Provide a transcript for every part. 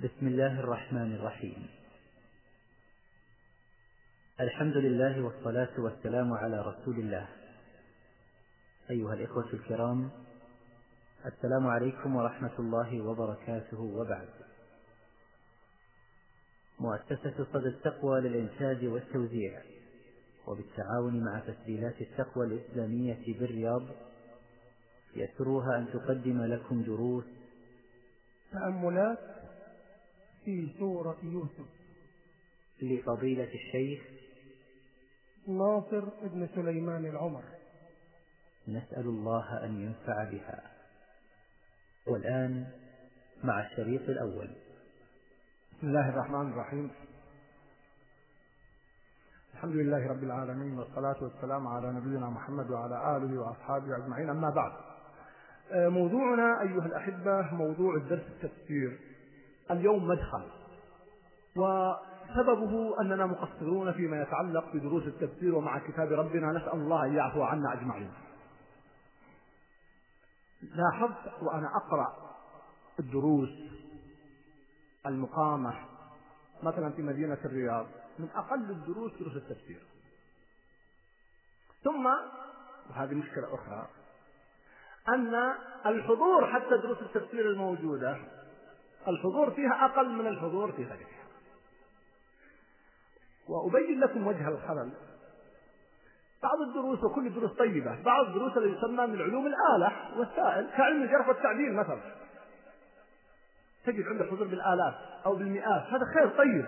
بسم الله الرحمن الرحيم. الحمد لله والصلاة والسلام على رسول الله. أيها الإخوة الكرام السلام عليكم ورحمة الله وبركاته وبعد. مؤسسة صدى التقوى للإنتاج والتوزيع وبالتعاون مع تسجيلات التقوى الإسلامية بالرياض يسرها أن تقدم لكم دروس تأملات في سورة يوسف. لفضيلة الشيخ ناصر بن سليمان العمر. نسأل الله أن ينفع بها. والآن مع الشريط الأول. بسم الله الرحمن الرحيم. الحمد لله رب العالمين والصلاة والسلام على نبينا محمد وعلى آله وأصحابه أجمعين. أما بعد آه، موضوعنا أيها الأحبة موضوع الدرس التفسير. اليوم مدخل. وسببه أننا مقصرون فيما يتعلق بدروس التفسير ومع كتاب ربنا. نسأل الله أن يعفو عنا أجمعين. لاحظت وأنا أقرأ الدروس المقامة مثلا في مدينة الرياض من أقل الدروس دروس التفسير. ثم وهذه مشكلة أخرى أن الحضور حتى دروس التفسير الموجودة الحضور فيها أقل من الحضور في غيرها. وأبين لكم وجه الخلل. بعض الدروس وكل الدروس طيبة. بعض الدروس اللي يسمى من علوم الآلة والسائل كعلم الجرح والتعديل مثلا. تجد عند الحضور بالآلاف أو بالمئات. هذا خير طيب.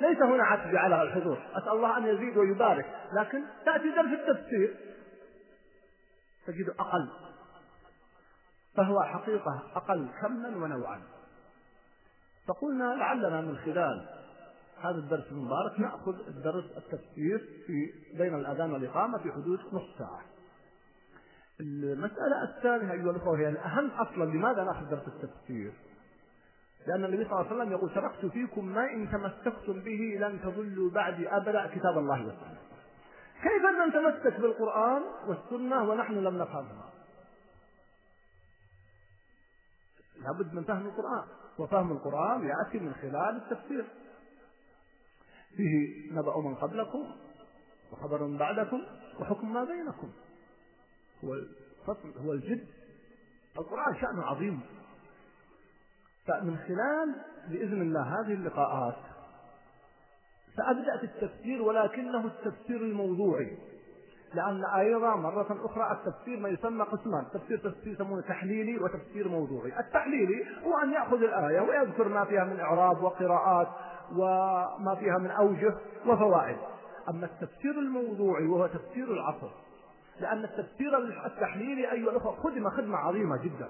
ليس هنا عتب على الحضور. أسأل الله أن يزيد ويبارك. لكن تأتي درس التفسير. تجد أقل. فهو حقيقة أقل كما ونوعا. فقلنا لعلنا من خلال هذا الدرس المبارك نأخذ الدرس التفسير في بين الأذان والإقامة في حدود نصف ساعة. المسألة الثانية أيها الأخوة هي الأهم أصلا لماذا نأخذ درس التفسير؟ لأن النبي صلى الله عليه وسلم يقول تركت فيكم ما إن تمسكتم به لن تضلوا بعدي أبدا كتاب الله والسنة. كيف نتمسك بالقرآن والسنة ونحن لم نفهمها؟ لابد من فهم القرآن وفهم القرآن يأتي من خلال التفسير. فيه نبأ من قبلكم وخبر من بعدكم وحكم ما بينكم. هو الفصل هو الجد. القرآن شأنه عظيم. فمن خلال بإذن الله هذه اللقاءات سأبدأ في التفسير ولكنه التفسير الموضوعي. لأن أيضا مرة أخرى التفسير ما يسمى قسمان. تفسير تفسير يسمونه تحليلي وتفسير موضوعي. التحليلي هو أن يأخذ الآية ويذكر ما فيها من إعراب وقراءات وما فيها من أوجه وفوائد. أما التفسير الموضوعي وهو تفسير العصر لأن التفسير التحليلي أيها الأخوة خدم خدمة عظيمة جدا.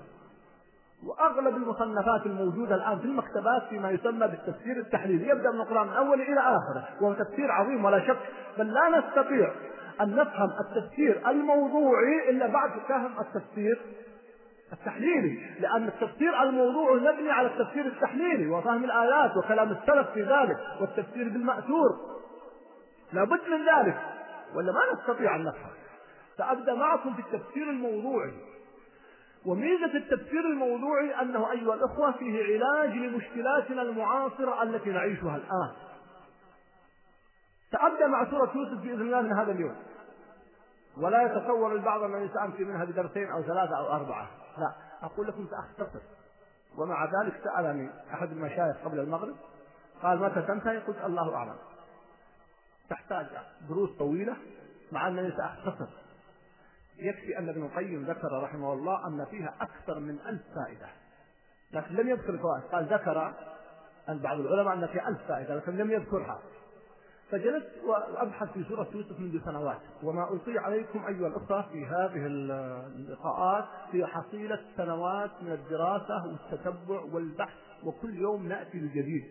وأغلب المصنفات الموجودة الآن في المكتبات فيما يسمى بالتفسير التحليلي. يبدأ من القرآن من اوله إلى آخره وهو تفسير عظيم ولا شك بل لا نستطيع أن نفهم التفسير الموضوعي إلا بعد فهم التفسير التحليلي. لأن التفسير الموضوعي مبني على التفسير التحليلي وفهم الآيات وكلام السلف في ذلك والتفسير بالمأثور. لابد من ذلك ولا ما نستطيع أن نفهم. سأبدأ معكم في التفسير الموضوعي. وميزة التفسير الموضوعي أنه أيها الأخوة فيه علاج لمشكلاتنا المعاصرة التي نعيشها الآن. سأبدأ مع سورة يوسف بإذن الله من هذا اليوم. ولا يتصور البعض أنني سأمشي منها بدرسين أو ثلاثة أو أربعة. لا أقول لكم سأختصر. ومع ذلك سألني أحد المشايخ قبل المغرب قال متى تنتهي؟ قلت الله أعلم. تحتاج دروس طويلة مع أنني سأختصر. يكفي أن ابن القيم ذكر رحمه الله أن فيها أكثر من ألف فائدة. لكن لم يذكر الفوائد. قال ذكر أن بعض العلماء أن فيها ألف فائدة لكن لم يذكرها. فجلست وأبحث في سورة يوسف منذ سنوات. وما ألقي عليكم أيها الأخوة في هذه اللقاءات هي حصيلة سنوات من الدراسة والتتبع والبحث وكل يوم نأتي بجديد.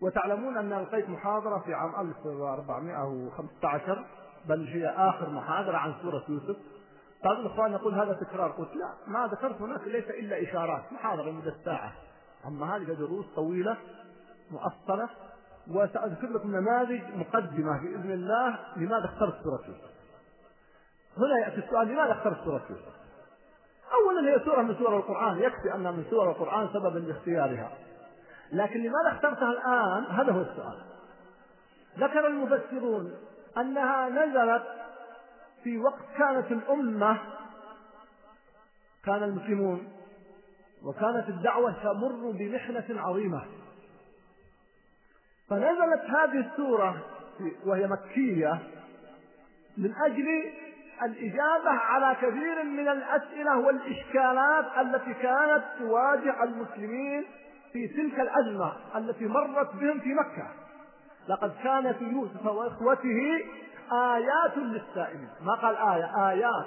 وتعلمون أن ألقيت محاضرة في عام 1415 بل هي آخر محاضرة عن سورة يوسف. بعض الإخوان يقول هذا تكرار. قلت لا ما ذكرت هناك ليس إلا إشارات محاضرة مدة ساعه أما هذه دروس طويلة مؤصلة وسأذكر لكم نماذج مقدمة بإذن الله لماذا اخترت سورة يوسف. هنا يأتي السؤال لماذا اخترت سورة يوسف؟ أولا هي سورة من سور القرآن يكفي أنها من سور القرآن سببا لاختيارها. لكن لماذا اخترتها الآن هذا هو السؤال ذكر المفسرون أنها نزلت في وقت كانت الأمة كان المسلمون وكانت الدعوة تمر بمحنة عظيمة فنزلت هذه السورة وهي مكية من أجل الإجابة على كثير من الأسئلة والإشكالات التي كانت تواجه المسلمين في تلك الأزمة التي مرت بهم في مكة. لقد كان في يوسف وإخوته آيات للسائلين. ما قال آية؟ آيات.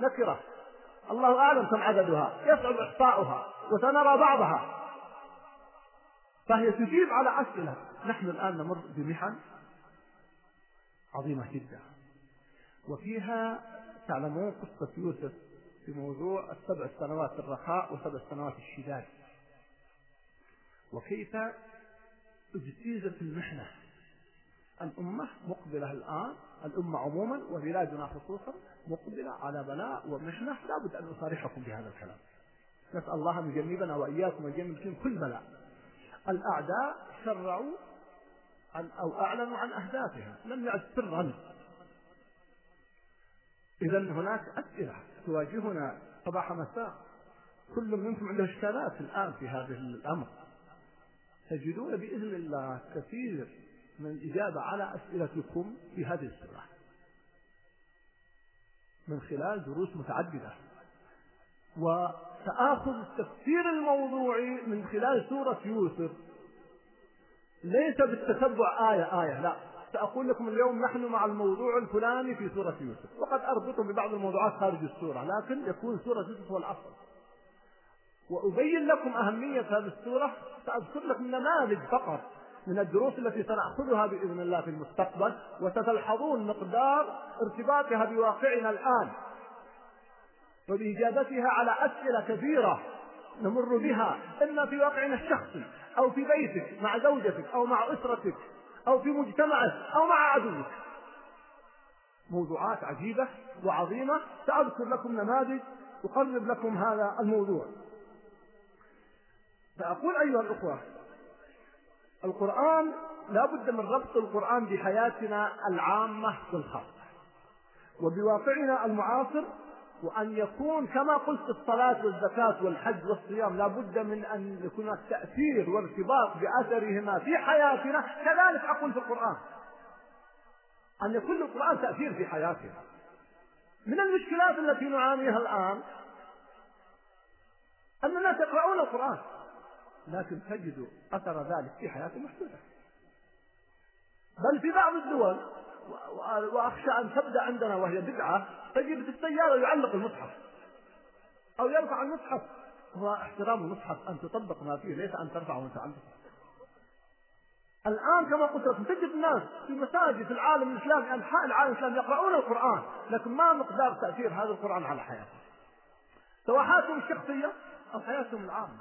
نكرة. الله أعلم كم عددها. يصعب إحصاؤها وسنرى بعضها. فهي تجيب على أسئلة. نحن الآن نمر بمحن عظيمة جدا. وفيها تعلمون قصة يوسف في موضوع السبع سنوات الرخاء وسبع سنوات الشداد. وكيف اجتيزت المحنة. الأمة مقبلة الآن الأمة عموما وبلادنا خصوصا مقبلة على بلاء ومحنة. لابد أن نصارحكم بهذا الكلام. نسأل الله أن يجنبنا وإياكم ويجنب كل بلاء. الأعداء شرعوا عن أو أعلنوا عن أهدافها لم يعد سرا. إذا هناك أسئلة تواجهنا صباح مساء. كل منكم عنده إشكالات الآن في هذا الأمر. تجدون بإذن الله كثير من الإجابة على أسئلتكم في هذه السورة. من خلال دروس متعددة. وسآخذ التفسير الموضوعي من خلال سورة يوسف. ليس بالتتبع آية آية لا. سأقول لكم اليوم نحن مع الموضوع الفلاني في سورة يوسف. وقد أربطه ببعض الموضوعات خارج السورة لكن يكون سورة يوسف هو الأصل. وأبين لكم أهمية هذه السورة. سأذكر لكم نماذج فقط من الدروس التي سنأخذها بإذن الله في المستقبل وستلحظون مقدار ارتباطها بواقعنا الآن. وبإجابتها على أسئلة كثيرة نمر بها إما في واقعنا الشخصي أو في بيتك مع زوجتك أو مع أسرتك أو في مجتمعك أو مع عدوك. موضوعات عجيبة وعظيمة. سأذكر لكم نماذج أقرب لكم هذا الموضوع. فأقول أيها الأخوة القرآن لا بد من ربط القرآن بحياتنا العامة والخاصة وبواقعنا المعاصر وأن يكون كما قلت الصلاة والزكاة والحج والصيام لا بد من أن يكون التأثير وارتباط بأثرهما في حياتنا. كذلك أقول في القرآن أن يكون القرآن تأثير في حياتنا. من المشكلات التي نعانيها الآن أن الناس يقرؤون القرآن لكن تجد أثر ذلك في حياتهم محدودة بل في بعض الدول وأخشى أن تبدأ عندنا وهي بدعة تجد في السيارة يعلق المصحف. أو يرفع المصحف. هو احترام المصحف أن تطبق ما فيه ليس أن ترفعه عندك. الآن كما قلت لكم تجد الناس في مساجد العالم الإسلامي أنحاء العالم الإسلامي يقرؤون القرآن لكن ما مقدار تأثير هذا القرآن على حياتهم. سواء حياتهم الشخصية أو حياتهم العامة.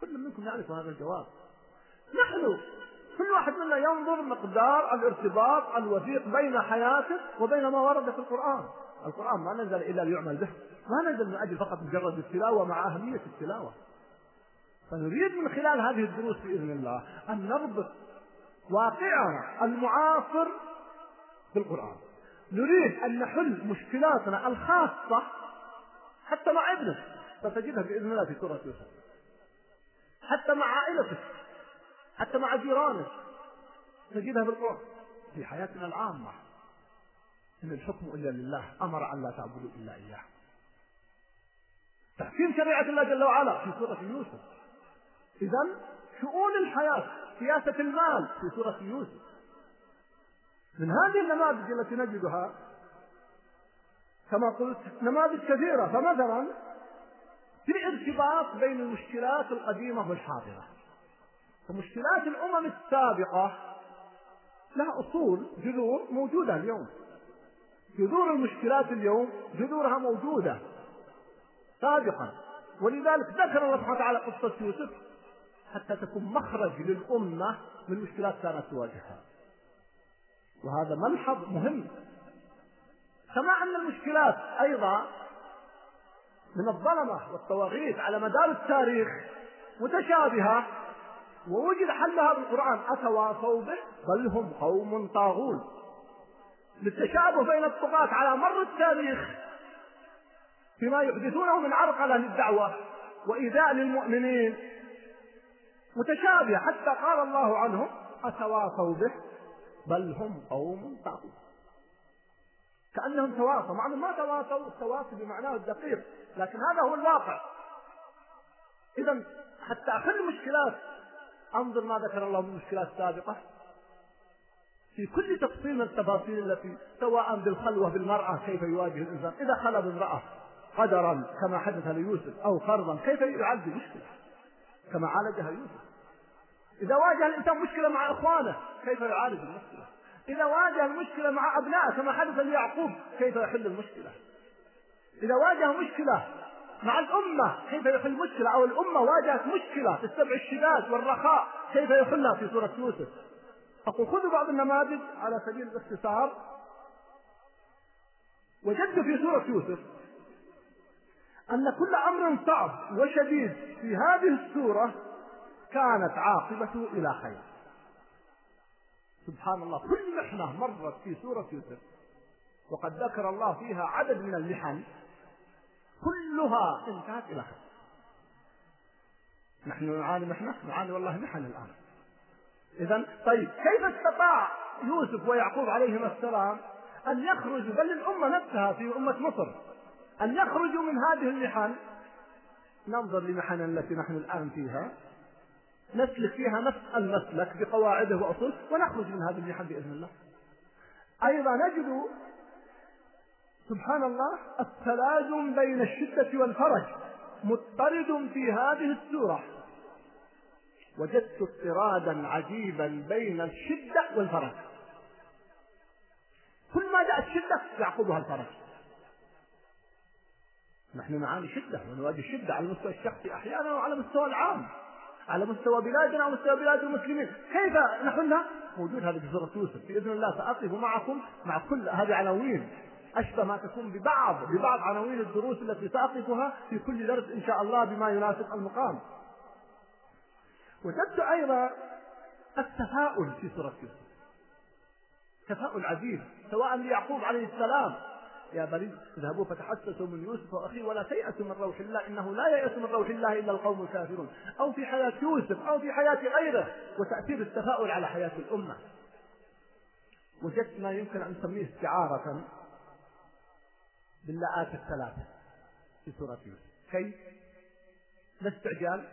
كل منكم يعرف هذا الجواب. نحن كل واحد منا ينظر مقدار الارتباط الوثيق بين حياته وبين ما ورد في القرآن. القرآن ما نزل إلا ليعمل به. ما نزل من أجل فقط مجرد التلاوة مع أهمية التلاوة. فنريد من خلال هذه الدروس بإذن الله أن نربط واقعنا المعاصر بالقرآن. نريد أن نحل مشكلاتنا الخاصة حتى مع ابنك. ستجدها بإذن الله في سورة يوسف. حتى مع عائلتك. حتى مع جيرانك تجدها بالقرآن. في حياتنا العامة إن الحكم إلا لله أمر أن لا تعبدوا إلا إياه. تحكيم شريعة الله جل وعلا في سورة يوسف. إذا شؤون الحياة سياسة المال في سورة يوسف. من هذه النماذج التي نجدها كما قلت نماذج كثيرة. فمثلا في ارتباط بين المشكلات القديمة والحاضرة. فمشكلات الأمم السابقة لها أصول جذور موجودة اليوم. جذور المشكلات اليوم جذورها موجودة سابقا. ولذلك ذكر الله سبحانه وتعالى قصة يوسف حتى تكون مخرج للأمة من مشكلات كانت تواجهها. وهذا ملحظ مهم. كما أن المشكلات أيضا من الظلمة والطواغيت على مدار التاريخ متشابهة ووجد حلها بالقرآن أتواصوا به بل هم قوم طاغون. للتشابه بين الطغاة على مر التاريخ فيما يحدثونه من عرقلة للدعوة وإيذاء للمؤمنين. متشابهة حتى قال الله عنهم أتواصوا به بل هم قوم طاغون. كأنهم تواصوا مع ما تواصوا التواصي بمعناه الدقيق لكن هذا هو الواقع. إذا حتى أخذ المشكلات انظر ما ذكر الله من المشكلات السابقة في كل تفصيل من التفاصيل التي سواء بالخلوة بالمرأة كيف يواجه الإنسان؟ إذا خلى بامرأة قدرا كما حدث ليوسف أو فرضا كيف يعالج مشكلة؟ كما عالجها يوسف. إذا واجه الإنسان مشكلة مع إخوانه كيف يعالج المشكلة؟ إذا واجه المشكلة مع أبنائه كما حدث ليعقوب كيف يحل المشكلة؟ إذا واجه مشكلة مع الأمة. كيف يحل مشكلة؟ أو الأمة واجهت مشكلة في السبع الشداد والرخاء. كيف يحلها في سورة يوسف؟ أقول خذوا بعض النماذج على سبيل الاختصار. وجدت في سورة يوسف أن كل أمر صعب وشديد في هذه السورة كانت عاقبته إلى خير. سبحان الله كل محنة مرت في سورة يوسف. وقد ذكر الله فيها عدد من المحن كلها انتهت إلى خير نحن نعاني محنة نعاني والله محن الآن. إذا طيب كيف استطاع يوسف ويعقوب عليهما السلام أن يخرجوا بل الأمة نفسها في أمة مصر أن يخرجوا من هذه المحن؟ ننظر لمحن التي نحن الآن فيها. نسلك فيها نفس المسلك بقواعده وأصول ونخرج من هذه المحن بإذن الله. أيضا نجد سبحان الله التلازم بين الشدة والفرج مضطرد في هذه السورة. وجدت اضطرادا عجيبا بين الشدة والفرج. كل ما جاءت شدة يعقبها الفرج. نحن نعاني شدة ونواجه شدة على المستوى الشخصي أحيانا وعلى المستوى العام على مستوى بلادنا ومستوى بلاد المسلمين. كيف نحلها موجود هذا في سورة يوسف. بإذن الله سأقف معكم مع كل هذه عناوين. أشبه ما تكون ببعض ببعض عناوين الدروس التي سأقفها في كل درس إن شاء الله بما يناسب المقام. وجدت أيضا التفاؤل في سورة يوسف. تفاؤل عجيب سواء ليعقوب عليه السلام يا بني اذهبوا فتحسسوا من يوسف وأخيه ولا تيأسوا من روح الله إنه لا ييأس من روح الله إلا القوم الكافرون. أو في حياة يوسف أو في حياة غيره وتأثير التفاؤل على حياة الأمة. وجدت ما يمكن أن نسميه استعارة. باللاءات الثلاثة في سورة يوسف. كيف لا استعجال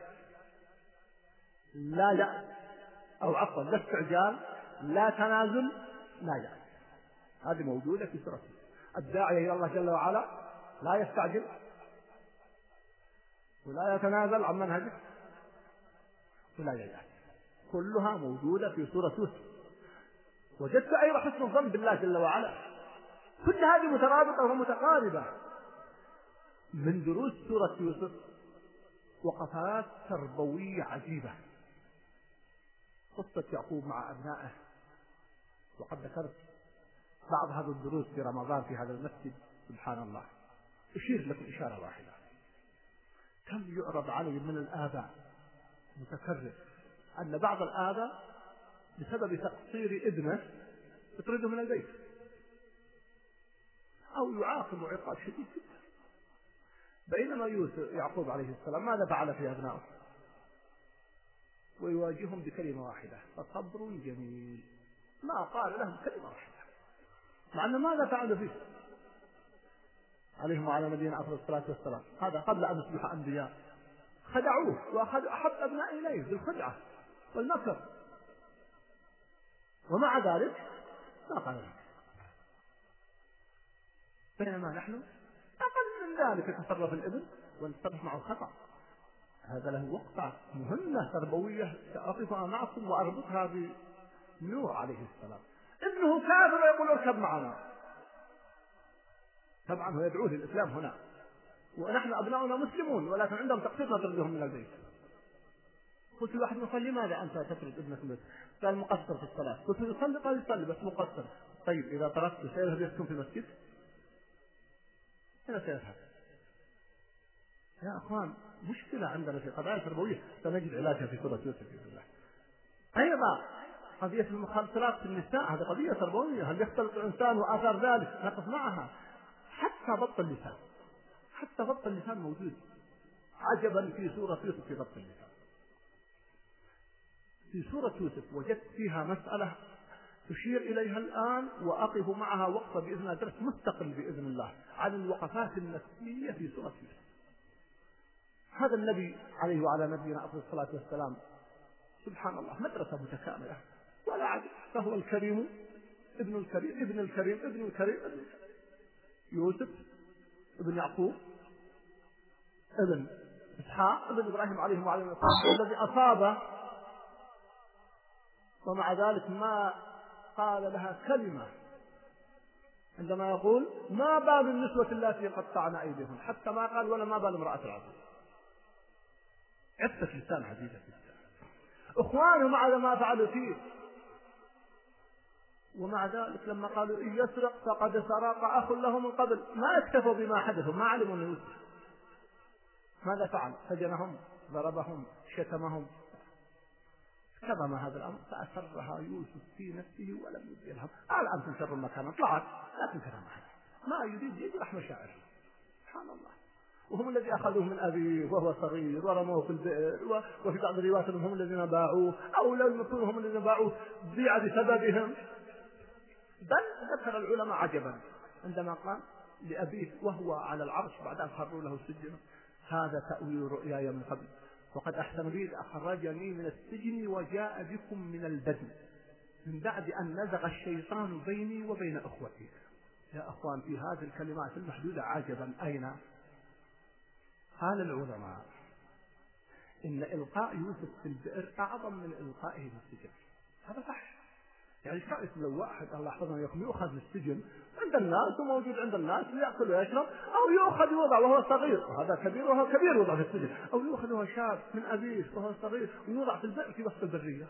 لا يأس أو عفوا لا استعجال لا تنازل لا يأس. هذه موجودة في سورة الداعية إلى الله جل وعلا لا يستعجل ولا يتنازل عن منهجه ولا ييأس. كلها موجودة في سورة يوسف. وجدت أيضا حسن الظن بالله جل وعلا. كل هذه مترابطة ومتقاربة. من دروس سورة يوسف وقفات تربوية عجيبة. قصة يعقوب مع أبنائه. وقد ذكرت بعض هذه الدروس في رمضان في هذا المسجد. سبحان الله. أشير لكم إشارة واحدة. كم يعرض علي من الآباء؟ متكرر. أن بعض الآباء بسبب تقصير ابنه يطرده من البيت. أو يعاقب عقاب شديد جدا. بينما يوسف يعقوب عليه السلام ماذا فعل في أبنائه؟ ويواجههم بكلمة واحدة فصبر جميل. ما قال لهم كلمة واحدة. مع أن ماذا فعلوا فيه؟ عليهم وعلى نبينا أفضل الصلاة والسلام. هذا قبل أن يصبح أنبياء. خدعوه وأخذ أحب أبناء إليه بالخدعة والمكر ومع ذلك ما قال لهم. بينما نحن أقل من ذلك يتصرف الابن ونتصرف معه الخطأ. هذا له وقفة مهمة تربوية سأقفها معكم وأربطها بنوح عليه السلام. ابنه كافر ويقول اركب معنا. طبعا هو يدعوه للإسلام هنا. ونحن أبناؤنا مسلمون ولكن عندهم تقصير نطردهم من البيت. قلت لواحد يصلي لماذا أنت تطرد ابنك من البيت؟ قال مقصر في الصلاة. قلت له يصلي قال يصلي بس مقصر. طيب إذا طردته سيذهب يسكن في المسجد؟ أين سيذهب؟ يا أخوان مشكلة عندنا في قضايا تربوية سنجد علاجها في سورة يوسف بإذن الله. أيضا قضية المخدرات في النساء هذه قضية تربوية هل يختلط الإنسان وآثار ذلك؟ نقف معها. حتى ضبط اللسان. حتى ضبط اللسان موجود. عجبا في سورة يوسف في ضبط اللسان. في سورة يوسف وجدت فيها مسألة أشير إليها الآن وأقف معها وقفة بإذن الله درس مستقل بإذن الله عن الوقفات النفسية في سورة يوسف. هذا النبي عليه وعلى نبينا أفضل الصلاة والسلام سبحان الله مدرسة متكاملة. ولا عدل فهو الكريم ابن الكريم ابن الكريم ابن الكريم ابن يوسف ابن يعقوب ابن إسحاق ابن إبراهيم عليه وعلى الذي أصاب ومع ذلك ما قال لها كلمة عندما يقول ما بال النسوة التي قطعن أيديهن؟ حتى ما قال ولا ما بال امرأة العزيز عفة لسان عزيزة إخوانه على ما فعلوا فيه. ومع ذلك لما قالوا إن يسرق فقد سرق أخ له من قبل. ما اكتفوا بما حدثوا ما علموا أنه يسرق. ماذا فعل؟ سجنهم ضربهم شتمهم. كظم هذا الأمر فأسرها يوسف في نفسه ولم يبدلها قال أنتم شر مكانا طلعت لكن كتمها ما يريد يجرح مشاعره. سبحان الله. وهم الذي أخذوه من أبيه وهو صغير ورموه في البئر وفي بعض الروايات هم الذين باعوه أو لم يكونوا هم الذين باعوه بيع بسببهم بل ذكر العلماء عجبا. عندما قال لأبيه وهو على العرش بعد أن خروا له السجن هذا تأويل رؤياي من قبل. وقد أحسن بي أخرجني من السجن وجاء بكم من البدن. من بعد أن نزغ الشيطان بيني وبين أخوتي. يا أخوان في هذه الكلمات المحدودة عجبا. أين؟ قال العلماء إن إلقاء يوسف في البئر أعظم من إلقائه في السجن. هذا صح. يعني كويس لو واحد الله يحفظنا يؤخذ من السجن عند الناس وموجود عند الناس ليأكل ويشرب أو يؤخذ يوضع وهو صغير. وهذا كبير وهو كبير يوضع في السجن. أو يؤخذ وهو شاب من أبيه وهو صغير ويوضع في البئر في وسط البرية.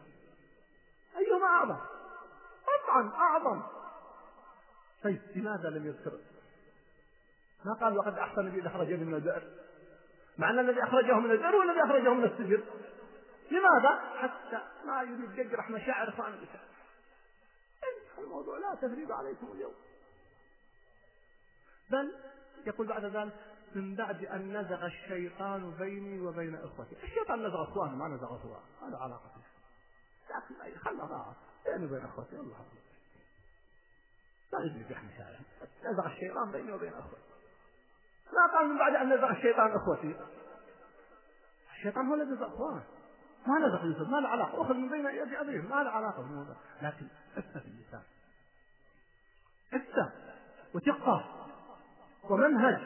أيهما أعظم؟ طبعا أعظم. طيب لماذا لم يذكر؟ ما قال وقد أحسن بي أخرجني من البئر مع أن الذي أخرجه من البئر هو الذي أخرجه من السجن. لماذا؟ حتى ما يريد يجرح مشاعر إخوان الإسلام الموضوع. لا تثريب عليكم اليوم. بل يقول بعد ذلك من بعد أن نزغ الشيطان بيني وبين إخوتي. الشيطان نزغ أخوانه ما نزغ أخوانه. هذا علاقة. لكن خلنا ضاعت بيني وبين أخوتي. الله لا يجري بحمي شارع نزغ الشيطان بيني وبين أخوتي. لا قال من بعد أن نزغ الشيطان أخوتي. الشيطان هو الذي نزغ أخوانه. ما نزغ يوسف ما له علاقة. أخذ من بين يد أبيه ما له علاقة بالموضوع. لكن عفة في اللسان. عفة وثقة ومنهج.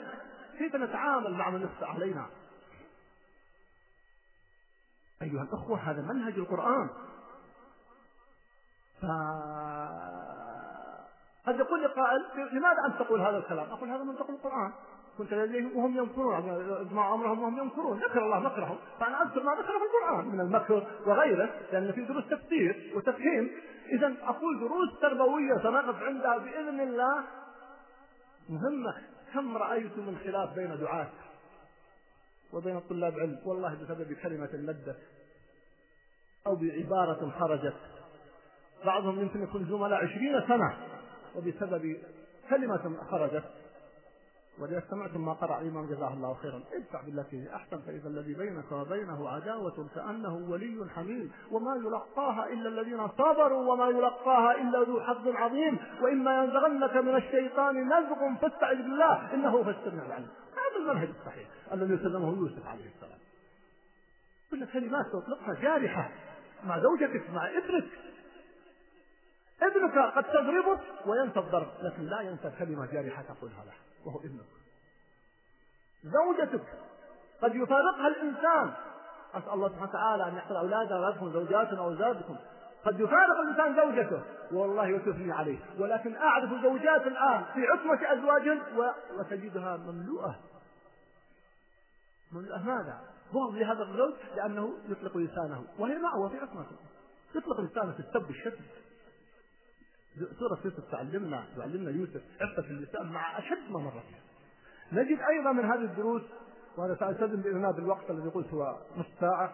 كيف نتعامل مع من يخفى علينا؟ أيها الأخوة هذا منهج القرآن. ف... قد يقول لي قائل لماذا أنت تقول هذا الكلام؟ أقول هذا منطق القرآن. كنت لديهم وهم ينكرون اجمع أمرهم وهم ينكرون. ذكر الله مكرهم فأنا أذكر ما ذكره القرآن من المكر وغيره لأن في دروس تفسير وتفهيم. اذا أقول دروس تربوية سنقف عندها بإذن الله. مهمة. كم رايت من خلاف بين دعاة وبين طلاب علم؟ والله بسبب كلمة مدت أو بعبارة خرجت. بعضهم يمكن يكون زملاء عشرين سنة وبسبب كلمة خرجت. وإذا سمعتم ما قرأ الإمام جزاه الله خيرا ادفع بالتي أحسن فإذا الذي بينك وبينه عداوة كأنه ولي حميم. وما يلقاها إلا الذين صبروا وما يلقاها إلا ذو حظ عظيم. وإما ينزغنك من الشيطان نزغ فاستعذ بالله. إنه هو السميع العليم. هذا المنهج الصحيح. الذي سلمه يوسف عليه السلام. كل كلمات تطلقها جارحة. مع زوجتك مع ابنك. ابنك قد تضربك وينسى الضرب لكن لا ينسى كلمة جارحة تقولها له. وهو ابنك. زوجتك. قد يفارقها الإنسان. أسأل الله سبحانه وتعالى أن يحفظ أولادنا ويرحم زوجاتنا وأولادكم قد يفارق الإنسان زوجته. والله وتثني عليه. ولكن أعرف زوجات الآن في عصمة أزواج وتجدها مملوءة. مملوءة ماذا؟ بغض لهذا الزوج لأنه يطلق لسانه. وهي معه في عصمته. يطلق لسانه في السب والشتم سورة يوسف تعلمنا تعلمنا يوسف عفة اللسان مع أشد ما مر فيها. نجد أيضا من هذه الدروس وأنا سألتزم بإذن بالوقت الذي قلت هو نصف ساعة.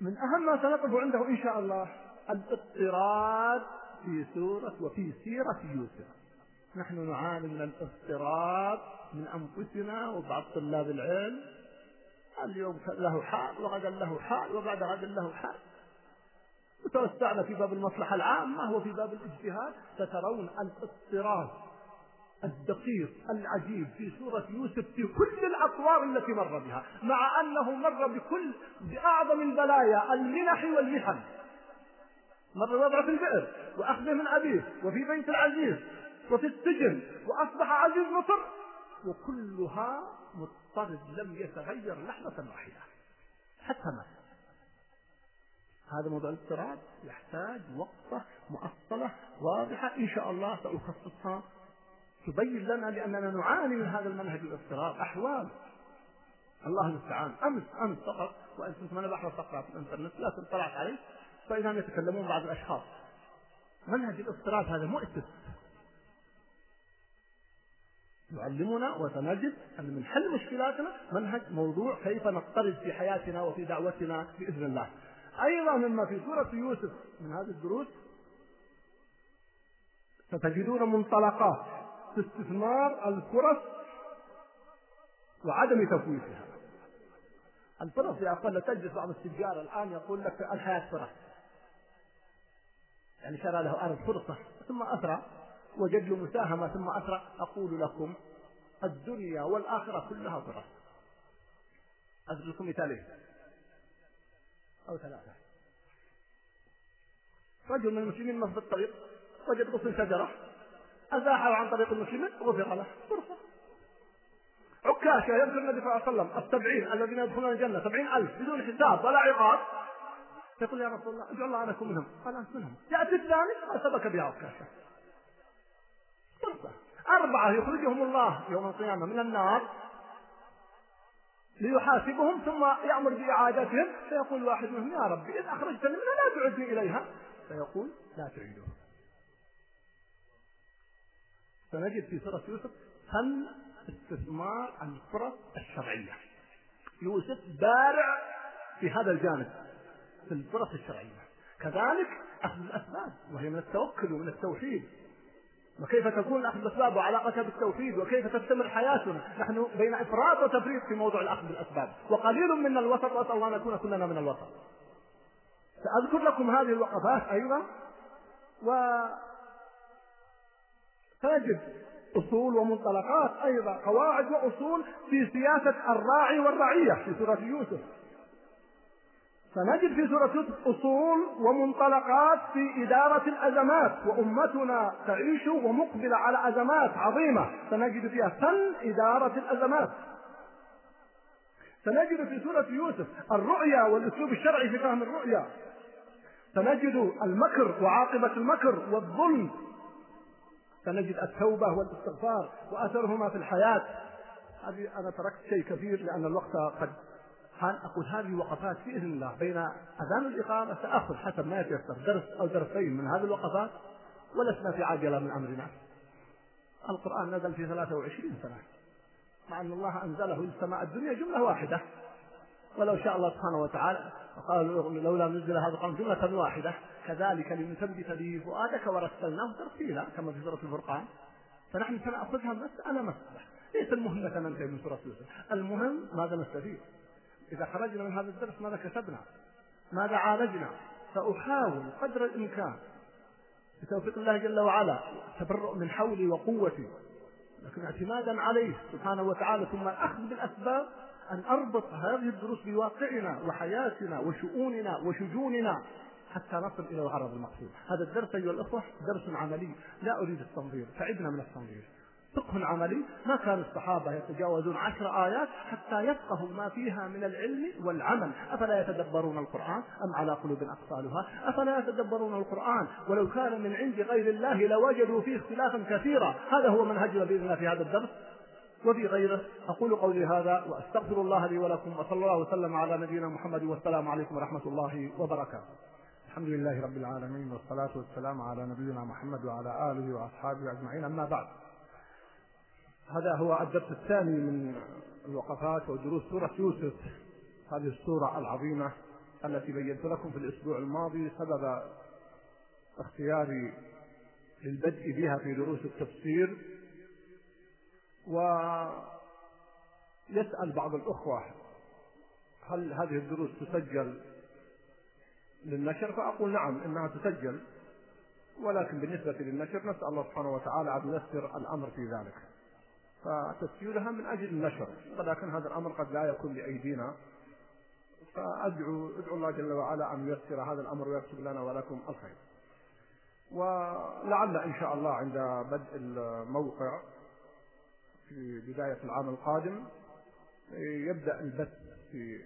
من أهم ما سنقف عنده إن شاء الله الاضطراد في سورة وفي سيرة يوسف. نحن نعاني من الاضطراد من أنفسنا وبعض طلاب العلم. اليوم له حال وغدا له حال وبعد غد له حال. وتوسعنا في باب المصلحة العامة وفي باب الاجتهاد فترون الاضطراد الدقيق العجيب في سورة يوسف في كل الأطوار التي مر بها مع أنه مر بكل بأعظم البلايا المنح والمحن. مر وضع في البئر وأخذه من أبيه وفي بيت العزيز وفي السجن وأصبح عزيز مصر وكلها مضطرد لم يتغير لحظة واحدة. حتى مات هذا موضوع الاضطراب يحتاج وقفة مؤصلة واضحة. إن شاء الله سأخصصها. تبين لنا لأننا نعاني من هذا المنهج الاضطراب. أحوال. الله المستعان. أمس أمس فقط. وأنت كنت أنا بحث فقط في الإنترنت. لكن طلعت عليه فإذا يتكلمون بعض الأشخاص. منهج الاضطراب هذا مؤسس. يعلمنا وسنجد أن من حل مشكلاتنا منهج موضوع كيف نضطرد في حياتنا وفي دعوتنا بإذن الله. أيضا مما في سورة يوسف من هذه الدروس ستجدون منطلقات في استثمار الفرص وعدم تفويتها. الفرص يا أخوانا تجلس بعض التجار الآن يقول لك الحياة فرص. يعني شرى له أرض فرصة ثم أسرع وجد له مساهمة ثم أسرع. أقول لكم الدنيا والآخرة كلها فرص. أضرب لكم مثالين. أو ثلاثة. رجل من المسلمين مر في الطريق وجد غصن شجرة أزاحه عن طريق المسلمين غفر له. فرصة. عكاشة يذكر النبي صلى الله عليه وسلم السبعين الذين يدخلون الجنة سبعين ألف بدون حساب ولا عقاب. يقول يا رسول الله اجعل الله أنا أكون منهم. قال أنت منهم. يأتي الثاني ما سبك بها عكاشة. فرصة. أربعة يخرجهم الله يوم القيامة من النار. ليحاسبهم ثم يأمر بإعادتهم. فيقول واحد منهم يا ربي إذا أخرجتني منها لا تعدني إليها. فيقول لا تعيدوه سنجد في سورة يوسف فن استثمار الفرص الشرعية؟ يوسف بارع في هذا الجانب في الفرص الشرعية. كذلك أخذ الأسباب وهي من التوكل ومن التوحيد. وكيف تكون الاخذ بالاسباب وعلاقتها بالتوحيد وكيف تستمر حياتنا؟ نحن بين إفراط وتفريط في موضوع الأخذ بالأسباب. وقليل منا الوسط وأسأل الله أن نكون كلنا من الوسط. سأذكر لكم هذه الوقفات أيضا. و تجد أصول ومنطلقات أيضا قواعد وأصول في سياسة الراعي والرعية في سورة يوسف. فنجد في سورة يوسف أصول ومنطلقات في إدارة الأزمات وأمتنا تعيش ومقبلة على أزمات عظيمة. سنجد فيها فن إدارة الأزمات. سنجد في سورة يوسف الرؤيا والأسلوب الشرعي في فهم الرؤيا. سنجد المكر وعاقبة المكر والظلم. سنجد التوبة والاستغفار وأثرهما في الحياة. هذه أنا تركت شيء كثير لأن الوقت قد أقول هذه وقفات بإذن الله بين أذان الإقامة سأخذ حسب ما يتيسر درس أو درسين من هذه الوقفات ولسنا في عجلة من أمرنا. القرآن نزل في 23 سنة. مع أن الله أنزله للسماء الدنيا جملة واحدة. ولو شاء الله سبحانه وتعالى وقال لولا نزل هذا القرآن جملة واحدة. كذلك لنثبت به فؤادك ورسلناه ترتيلا كما في سورة الفرقان. فنحن سنأخذها مسألة مسألة. ليس المهم متى ننتهي من سورة يوسف. المهم ماذا نستفيد؟ إذا خرجنا من هذا الدرس ماذا كسبنا ماذا عالجنا؟ سأحاول قدر الإمكان بتوفيق الله جل وعلا التبرؤ من حولي وقوتي لكن اعتمادا عليه سبحانه وتعالى ثم الأخذ بالأسباب أن أربط هذه الدروس بواقعنا وحياتنا وشؤوننا وشجوننا حتى نصل إلى الغرض المقصود. هذا الدرس أيها الأخوة درس عملي لا أريد التنظير تعبنا من التنظير. فقه عملي ما كان الصحابة يتجاوزون عشر آيات حتى يفقهوا ما فيها من العلم والعمل. أفلا يتدبرون القرآن أم على قلوب أقفالها؟ أفلا يتدبرون القرآن؟ ولو كان من عند غير الله لوجدوا فيه اختلافا كثيرا. هذا هو منهجنا بإذن في هذا الدرس. وفي غيره أقول قولي هذا وأستغفر الله لي ولكم وصلى الله وسلم على نبينا محمد والسلام عليكم ورحمة الله وبركاته. الحمد لله رب العالمين والصلاة والسلام على نبينا محمد وعلى آله وأصحابه أجمعين. أما بعد هذا هو الدرس الثاني من الوقفات ودروس سورة يوسف. هذه السورة العظيمة التي بينت لكم في الأسبوع الماضي سبب اختياري للبدء بها في دروس التفسير. ويسأل بعض الأخوة هل هذه الدروس تسجل للنشر؟ فأقول نعم إنها تسجل. ولكن بالنسبة للنشر نسأل الله سبحانه وتعالى أن ييسر الأمر في ذلك. فتسجيلها من أجل النشر. ولكن هذا الأمر قد لا يكون بأيدينا. فأدعو أدعو الله جل وعلا أن ييسر هذا الأمر ويكتب لنا ولكم الخير. ولعل إن شاء الله عند بدء الموقع في بداية العام القادم يبدأ البث في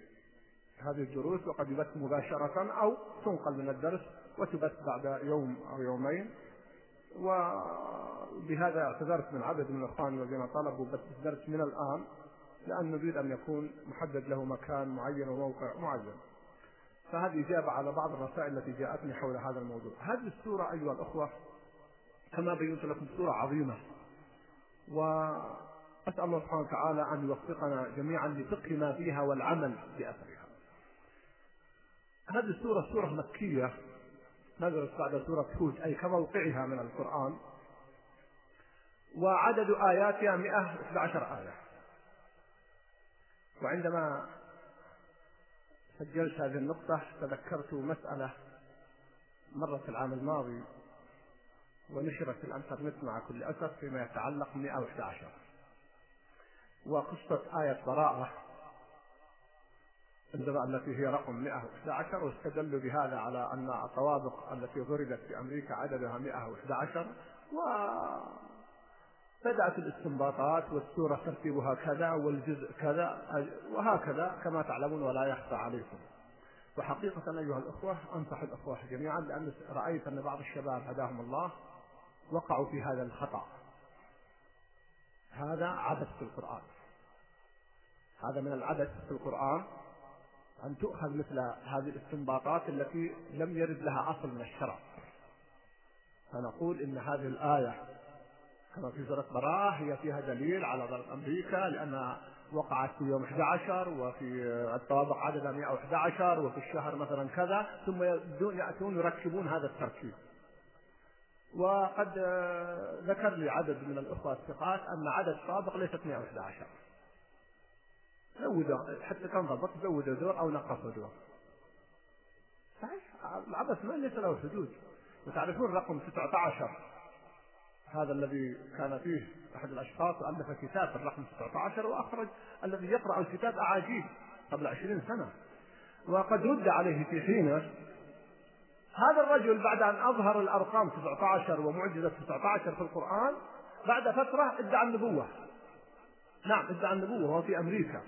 هذه الدروس وقد يبث مباشرة أو تنقل من الدرس وتبث بعد يوم أو يومين. وبهذا اعتذرت من عدد من اخواني الذين طلبوا بث الدرس من الان لأن نريد ان يكون محدد له مكان معين وموقع معين. فهذه اجابه على بعض الرسائل التي جاءتني حول هذا الموضوع. هذه السورة أيها الأخوة كما بينت لكم سورة عظيمة وأسأل الله سبحانه وتعالى أن يوفقنا جميعا لفقه ما فيها والعمل بأثرها. هذه السورة سورة مكية نزلت بعد سورة هود أي كموقعها من القرآن. وعدد آياتها 111 آية. وعندما سجلت هذه النقطة تذكرت مسألة مرت العام الماضي ونشرت في الإنترنت مع كل أسف فيما يتعلق 111 وقصة آية براءة. التي هي رقم 111 واستدلوا بهذا على أن الطوابق التي ضربت في أمريكا عددها 111 و بدأت الاستنباطات والسورة ترتيبها كذا والجزء كذا وهكذا كما تعلمون ولا يخفى عليكم. وحقيقة أيها الأخوة أنصح الأخوة جميعا لأن رأيت أن بعض الشباب هداهم الله وقعوا في هذا الخطأ. هذا عبث في القرآن. هذا من العبث في القرآن. أن تؤخذ مثل هذه الاستنباطات التي لم يرد لها أصل من الشرع. فنقول إن هذه الآية كما في سورة براءة هي فيها دليل على ضرب أمريكا لأنها وقعت في يوم 11 وفي الطوابق عددها 111 وفي الشهر مثلا كذا ثم يأتون يركبون هذا التركيب. وقد ذكر لي عدد من الأخوة الثقات أن عدد الطوابق ليست 111 زودوا حتى تنضبط زودوا دور أو نقصوا دور صحيح العبث ما ليس له حدود. وتعرفون رقم 19 هذا الذي كان فيه أحد الأشخاص ألف كتاب في الرقم 19 وأخرج الذي يقرأ الكتاب أعاجيب قبل 20 سنة. وقد رد عليه في حينه هذا الرجل بعد أن أظهر الأرقام 19 ومعجزة 19 في القرآن بعد فترة ادعى النبوة. نعم ادعى النبوة وهو في أمريكا.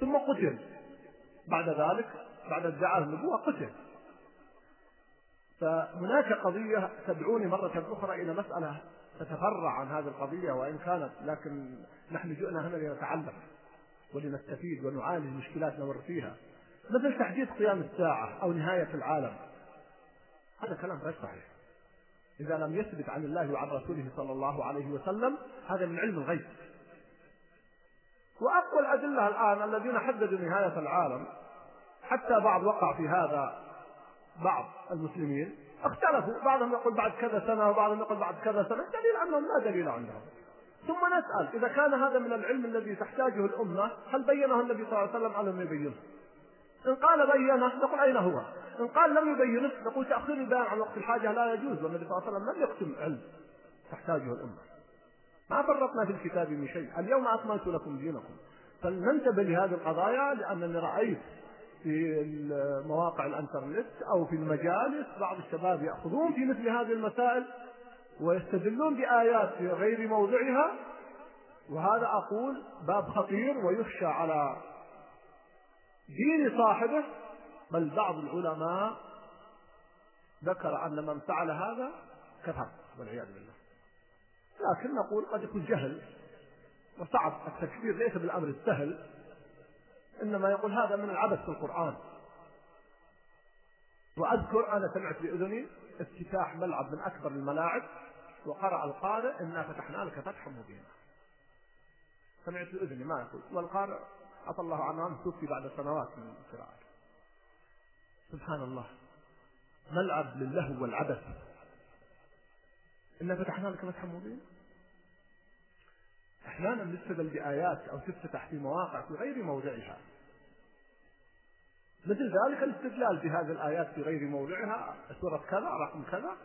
ثم قتل. بعد ذلك بعد ادعاء النبوة قتل. فهناك قضية تدعوني مرة أخرى إلى مسألة تتفرع عن هذه القضية وإن كانت لكن نحن جئنا هنا لنتعلم ولنستفيد ونعالج مشكلات نمر فيها مثل تحديد قيام الساعة أو نهاية العالم. هذا كلام غير صحيح. إذا لم يثبت عن الله وعن رسوله صلى الله عليه وسلم هذا من علم الغيب. وأقوى الأدلة الآن الذين حددوا نهاية العالم حتى بعض وقع في هذا بعض المسلمين اختلفوا بعضهم يقول بعد كذا سنة وبعضهم يقول بعد كذا سنة دليل أنهم لا دليل عندهم ثم نسأل إذا كان هذا من العلم الذي تحتاجه الأمة هل بينه النبي صلى الله عليه وسلم أو لم يبينه؟ إن قال بينه نقول أين هو؟ إن قال لم يبينه نقول تأخير البيان عن وقت الحاجة لا يجوز والنبي صلى الله عليه وسلم لم يقسم علم تحتاجه الأمة ما فرطنا في الكتاب من شيء. اليوم أكملت لكم دينكم. فلننتبه لهذه القضايا لأنني رأيت في مواقع الإنترنت أو في المجالس بعض الشباب يأخذون في مثل هذه المسائل ويستدلون بآيات في غير موضعها. وهذا أقول باب خطير ويخشى على دين صاحبه بل بعض العلماء ذكر أن من فعل هذا كفر والعياذ بالله. لكن نقول قد يكون جهل وصعب التكفير ليس بالأمر السهل إنما يقول هذا من العبث في القرآن. وأذكر أنا سمعت بأذني افتتاح ملعب من أكبر الملاعب وقرأ القارئ إنا فتحنا لك فتحا مبينا. سمعت بأذني ما يقول والقارئ عفى الله عنه توفي بعد سنوات من القراءة. سبحان الله. ملعب للهو والعبث. إنا فتحنا لك فتحا مبينا أحيانا نستدل بآيات أو تفتتح في مواقع في غير موضعها. مثل ذلك الاستدلال بهذه الآيات في غير موضعها. سورة كذا رقم كذا.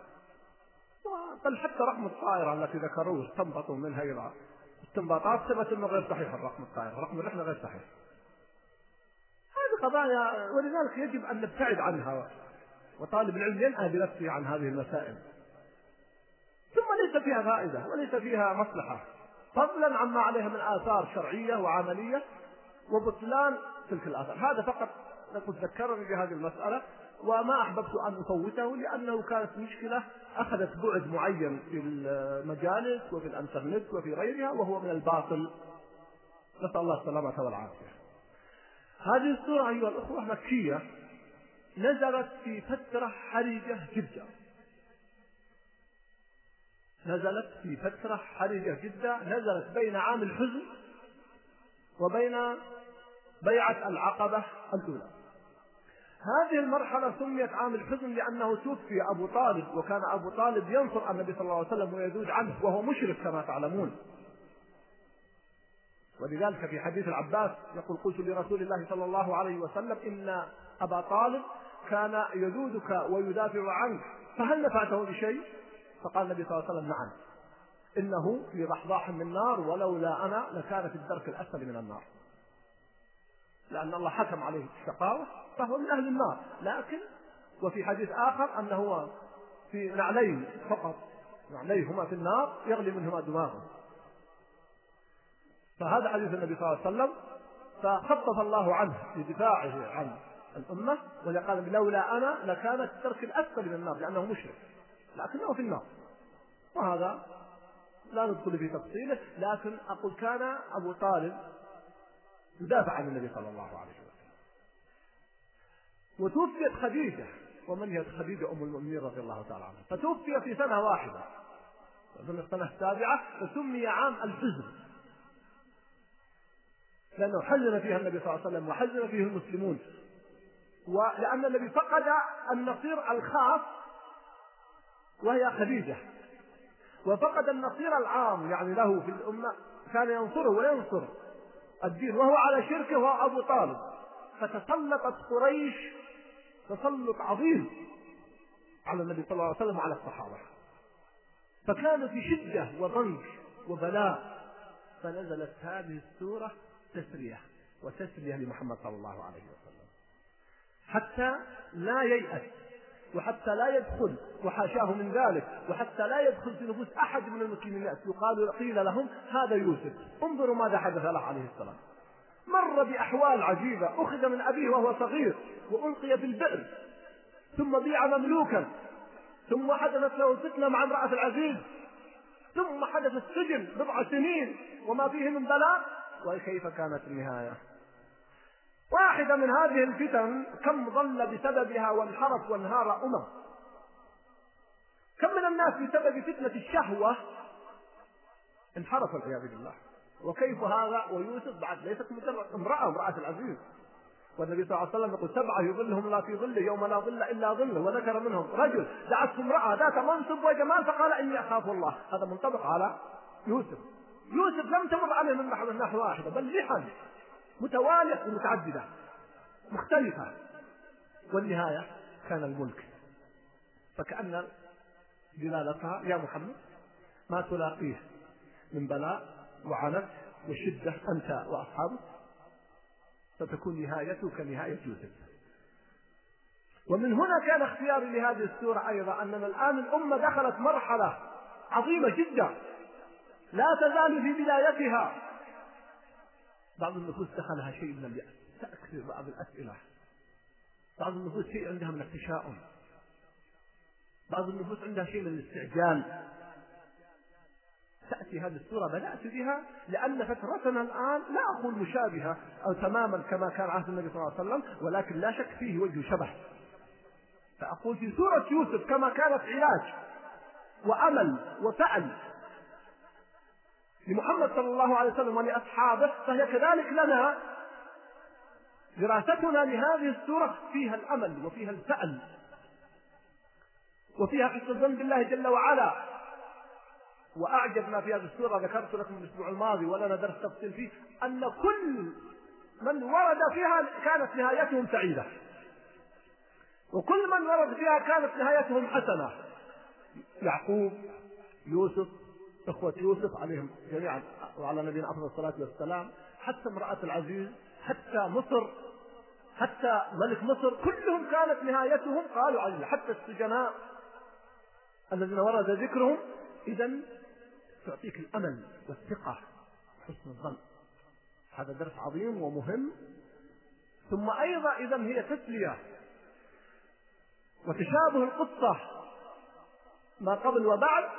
بل حتى رقم الطائرة التي ذكروه استنبطوا منها إلى استنباطات ثبت أنه غير صحيح الرقم الطائرة. رقم الرحلة غير صحيح. هذه قضايا ولذلك يجب أن نبتعد عنها. وطالب العلم ينأى بنفسه عن هذه المسائل. ليس فيها فائدة وليس فيها مصلحة. فضلا عما عليها من آثار شرعية وعملية وبطلان تلك الآثار. هذا فقط كنت ذكرني بهذه المسألة وما أحببت أن أفوته لأنه كانت مشكلة أخذت بعد معين في المجالس وفي الإنترنت وفي غيرها وهو من الباطل. نسأل الله السلامة والعافية. هذه السورة أيها الأخوة مكية نزلت في فترة حرجة جدا. نزلت في فترة حرجة جدا نزلت بين عام الحزن وبين بيعة العقبة الأولى هذه المرحلة سميت عام الحزن لأنه توفي أبو طالب وكان أبو طالب ينصر النبي صلى الله عليه وسلم ويذود عنه وهو مشرك كما تعلمون ولذلك في حديث العباس يقول قلت لرسول الله صلى الله عليه وسلم إن أبا طالب كان يذودك ويدافع عنك فهل نفعته بشيء؟ فقال النبي صلى الله عليه وسلم نعم. إنه في ضحضاح من نار ولولا أنا لكان في الدرك الأسفل من النار. لأن الله حكم عليه بالشقاوة فهو من أهل النار. لكن وفي حديث آخر أنه في نعلين فقط. نعليهما في النار يغلي منهما دماغه. فهذا حديث النبي صلى الله عليه وسلم فخفف الله عنه بدفاعه عن الأمة وقال لولا أنا لكان الترك الأسفل من النار لأنه مشرك. لكنه في النار. وهذا لا ندخل في تفصيله لكن أقول كان أبو طالب يدافع عن النبي صلى الله عليه وسلم. وتوفيت خديجة. ومن هي خديجة أم المؤمنين رضي الله تعالى عنها؟ فتوفي في سنة واحدة. في السنة السابعة فسمي عام الحزن. لأنه حزن فيها النبي صلى الله عليه وسلم وحزن فيه المسلمون. ولأن النبي فقد النصير الخاص وهي خديجة. وفقد النصير العام يعني له في الأمة كان ينصره وينصر الدين وهو على شركه أبو طالب. فتسلطت قريش تسلط عظيم على النبي صلى الله عليه وسلم وعلى الصحابة. فكانوا في شدة وضنك وبلاء. فنزلت هذه السورة تسرية وتسرية لمحمد صلى الله عليه وسلم. حتى لا ييأس وحتى لا يدخل وحاشاه من ذلك وحتى لا يدخل في نفوس أحد من المسلمين. يقال قيل لهم هذا يوسف. انظروا ماذا حدث له عليه السلام. مر بأحوال عجيبة. أخذ من أبيه وهو صغير وألقي في البئر ثم بيع مملوكا. ثم حدثت له فتنة مع امرأة العزيز. ثم حدث السجن بضع سنين. وما فيه من بلاء. وكيف كانت النهاية؟ واحدة من هذه الفتن كم ضل بسببها وانحرف وانهار أمم. كم من الناس بسبب فتنة الشهوة انحرف والعياذ بالله. وكيف هذا؟ ويوسف بعد ليست مجرد امرأة امرأة العزيز. والنبي صلى الله عليه وسلم يقول سبعة يظلهم لا في ظله يوم لا ظل إلا ظله وذكر منهم رجل دعته امرأة ذات منصب وجمال فقال إني أخاف الله. هذا منطبق على يوسف. يوسف لم تمر عليه من نحو واحدة بل محن متوالية ومتعددة مختلفة. والنهاية كان الملك. فكأن دلالتها يا محمد ما تلاقيه من بلاء وعنت وشدة أنت وأصحابك ستكون نهايته كنهاية يوسف. ومن هنا كان اختياري لهذه السورة أيضا أننا الآن الأمة دخلت مرحلة عظيمة جدا. لا تزال في بدايتها. بعض النفوس دخلها شيء من اليأس تأكثر بعض الأسئلة. بعض النفوس شيء عندها من التشاؤم. بعض النفوس عندها شيء من الاستعجال. تأتي هذه السورة بدأت بها لأن فترتنا الآن لا أقول مشابهة أو تماما كما كان عهد النبي صلى الله عليه وسلم ولكن لا شك فيه وجه شبه. فأقول في سورة يوسف كما كانت علاج وأمل وفأل لمحمد صلى الله عليه وسلم ولأصحابه فهي كذلك لنا دراستنا لهذه السورة فيها الأمل وفيها الفأل وفيها حسن الظن بالله جل وعلا. وأعجب ما في هذه السورة ذكرت لكم الأسبوع الماضي ولنا درس تفصيل فيه أن كل من ورد فيها كانت نهايتهم سعيدة. وكل من ورد فيها كانت نهايتهم حسنة. يعقوب يوسف إخوة يوسف عليهم جميعا وعلى نبينا أفضل الصلاة والسلام حتى امرأة العزيز حتى مصر حتى ملك مصر كلهم كانت نهايتهم قالوا عزيز حتى السجناء الذين ورد ذكرهم. إذا تعطيك الأمل والثقة وحسن الظن. هذا درس عظيم ومهم. ثم أيضا إذا هي تسلية وتشابه القصة ما قبل وبعد.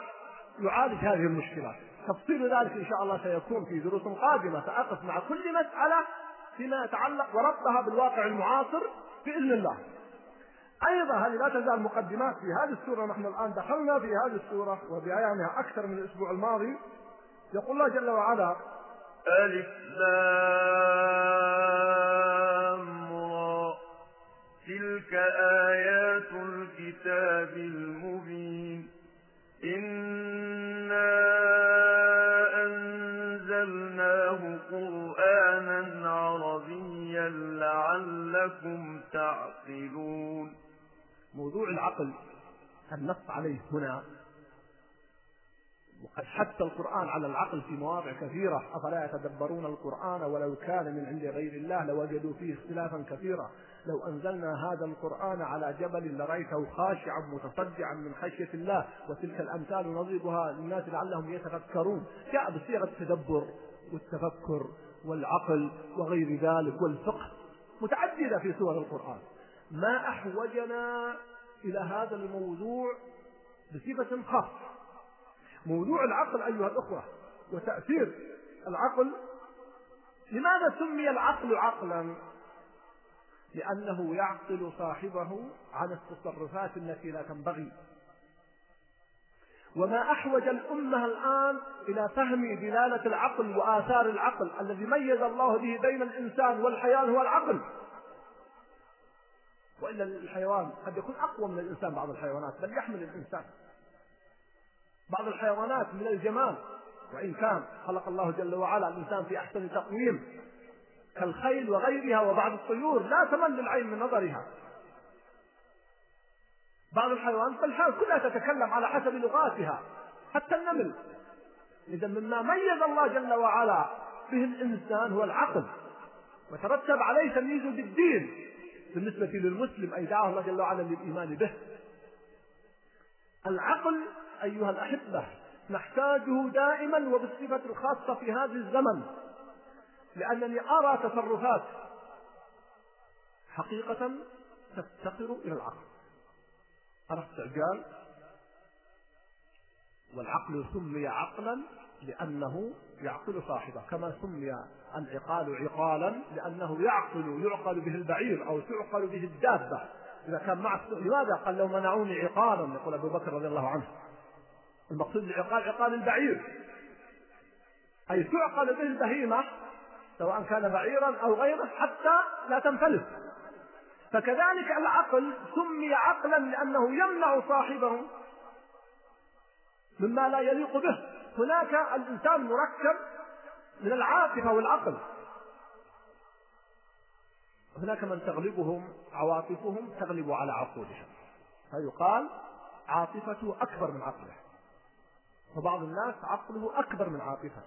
يعالج هذه المشكلات تفصيل ذلك إن شاء الله سيكون في دروس قادمة. سأقف مع كل مسألة فيما يتعلق وربطها بالواقع المعاصر بإذن الله. أيضا هذه لا تزال مقدمات في هذه السورة. نحن الآن دخلنا في هذه السورة وبأيامها أكثر من الأسبوع الماضي. يقول الله جل وعلا ألف تلك آيات الكتاب المبين. لعلكم تعقلون. موضوع العقل النص عليه هنا وقد حث القرآن على العقل في مواضع كثيرة. أفلا يتدبرون القرآن ولو كان من عند غير الله؟ لوجدوا فيه اختلافا كثيرا. لو أنزلنا هذا القرآن على جبل لرأيته خاشعا متصدعا من خشية الله وتلك الأمثال نضربها للناس لعلهم يتفكرون. جاء بصيغة التدبر والتفكر والعقل وغير ذلك والفقه. متعددة في سور القرآن. ما أحوجنا إلى هذا الموضوع بصفة خاصة. موضوع العقل أيها الأخوة وتأثير العقل. لماذا سمي العقل عقلا؟ لأنه يعقل صاحبه عن التصرفات التي لا تنبغي. وما أحوج الأمة الآن إلى فهم دلالة العقل وآثار العقل الذي ميز الله به بين الإنسان والحيوان هو العقل. وإلا الحيوان قد يكون أقوى من الإنسان بعض الحيوانات بل يحمل الإنسان. بعض الحيوانات من الجمال وإن كان خلق الله جل وعلا الإنسان في أحسن تقويم كالخيل وغيرها وبعض الطيور لا تمل العين من نظرها. بعض الحيوانات فالحيوان كلها تتكلم على حسب لغاتها حتى النمل. إذا مما ميز الله جل وعلا به الإنسان هو العقل. وترتب عليه تمييزه بالدين بالنسبة للمسلم أي دعاه الله جل وعلا للإيمان به. العقل أيها الأحبة نحتاجه دائما وبالصفة الخاصة في هذا الزمن. لأنني أرى تصرفات حقيقة تفتقر إلى العقل. أرى استعجال والعقل سمي عقلا لأنه يعقل صاحبه كما سمي العقال عقالا لأنه يعقل يعقل به البعير أو تعقل به الدابة. إذا كان معك لماذا قال لو منعوني عقالا؟ يقول أبو بكر رضي الله عنه. المقصود بالعقال عقال البعير. أي تعقل به البهيمة سواء كان بعيرا أو غيره حتى لا تنفلت فكذلك العقل سمي عقلا لأنه يمنع صاحبه مما لا يليق به. هناك الإنسان مركب من العاطفة والعقل. هناك من تغلبهم عواطفهم تغلب على عقولهم. فيقال عاطفته أكبر من عقله. وبعض الناس عقله أكبر من عاطفته.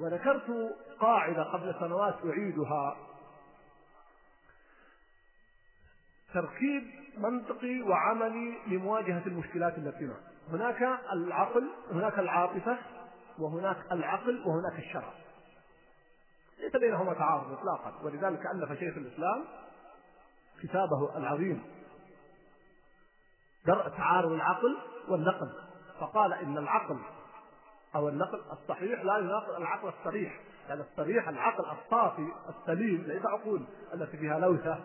وذكرت قاعدة قبل سنوات أعيدها. تركيب منطقي وعملي لمواجهة المشكلات التي معه هناك العقل هناك العاطفة وهناك العقل وهناك الشرع. ليس بينهما تعارض اطلاقا. ولذلك ألف شيخ الإسلام كتابه العظيم درء تعارض العقل والنقل. فقال إن العقل أو النقل الصحيح لا يناقض العقل الصريح. لأن يعني الصريح العقل الصافي السليم ليس عقول التي فيها لوثة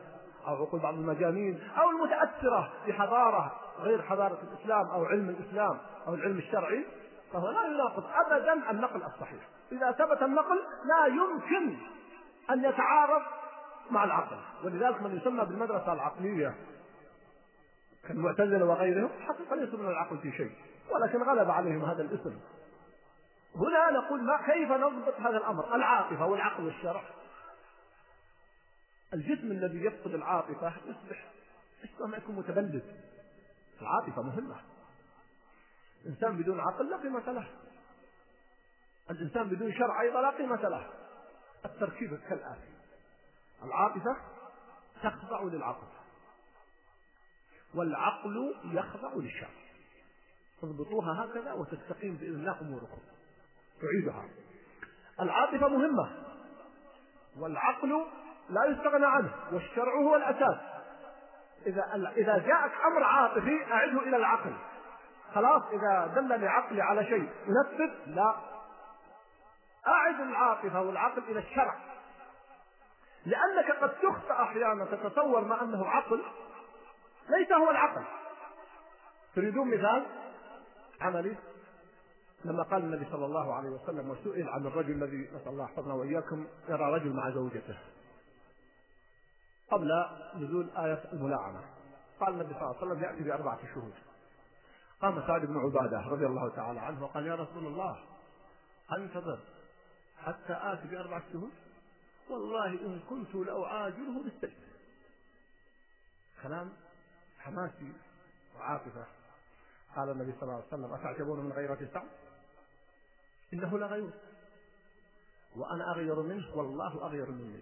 أو عقول بعض المجانين أو المتأثرة بحضارة غير حضارة الإسلام أو علم الإسلام أو العلم الشرعي فهو لا يناقض ابدا النقل الصحيح. إذا ثبت النقل لا يمكن أن يتعارض مع العقل. ولذلك من يسمى بالمدرسة العقلية كالمعتزلة وغيرهم حقيقة ليسوا من العقل في شيء ولكن غلب عليهم هذا الاسم. هنا نقول ما كيف نضبط هذا الأمر؟ العاطفة والعقل والشرع. الجسم الذي يفقد العاطفة يصبح يشبه ما يكون متبلد. العاطفة مهمة. الإنسان بدون عقل لا قيمة له. الإنسان بدون شرع أيضا لا قيمة له. التركيب كالآتي. العاطفة تخضع للعقل والعقل يخضع للشرع تضبطوها هكذا وتستقيم بإذن الله أموركم. تعيدها. العاطفة مهمة. والعقل لا يستغنى عنه والشرع هو الأساس. إذا إذا جاءك أمر عاطفي أعده إلى العقل. خلاص إذا دلني عقلي على شيء نفذ لا. أعد العاطفة والعقل إلى الشرع. لأنك قد تخطأ أحيانا تتصور ما أنه عقل ليس هو العقل. تريدون مثال؟ عملي. لما قال النبي صلى الله عليه وسلم وسئل عن الرجل الذي نسأل الله يحفظنا وإياكم يرى رجل مع زوجته. قبل نزول آية الملاعنة قال النبي صلى الله عليه وسلم يأتي بأربعة شهود. قام سعد بن عبادة رضي الله تعالى عنه وقال يا رسول الله انتظر حتى آتي بأربعة شهود؟ والله إن كنت لأعاجله بالسجن كلام حماسي وعاطفة. قال النبي صلى الله عليه وسلم أتعجبون من غيرة سعد؟ إنه لغيور وأنا أغير منه والله أغير مني.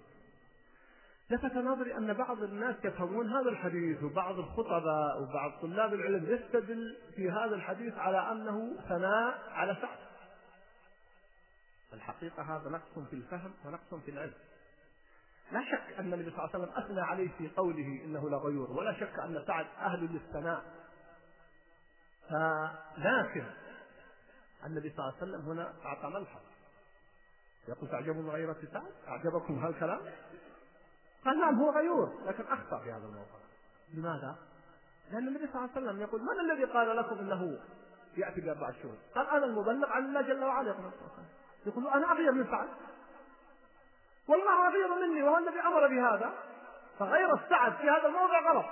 لفت نظري أن بعض الناس يفهمون هذا الحديث وبعض الخطباء وبعض طلاب العلم يستدل في هذا الحديث على أنه ثناء على سعد الحقيقة هذا نقص في الفهم ونقص في العلم. لا شك أن النبي صلى الله عليه وسلم أثنى عليه في قوله إنه لغيور ولا شك أن سعد أهل للثناء. فلكن النبي صلى الله عليه وسلم هنا أعطى ملحظ يقول تعجبون غيرة سعد؟ أعجبكم هالكلام؟ قال نعم هو غيور لكن أخطأ في هذا الموضوع لماذا؟ لأن النبي صلى الله عليه وسلم يقول من الذي قال لكم أنه يأتي بأربع شهور؟ قال أنا المبلغ عن الله جل وعلا. يقول أنا أغير من سعد والله أغير مني وهو الذي أمر بهذا. فغير السعد في هذا الموضع غلط.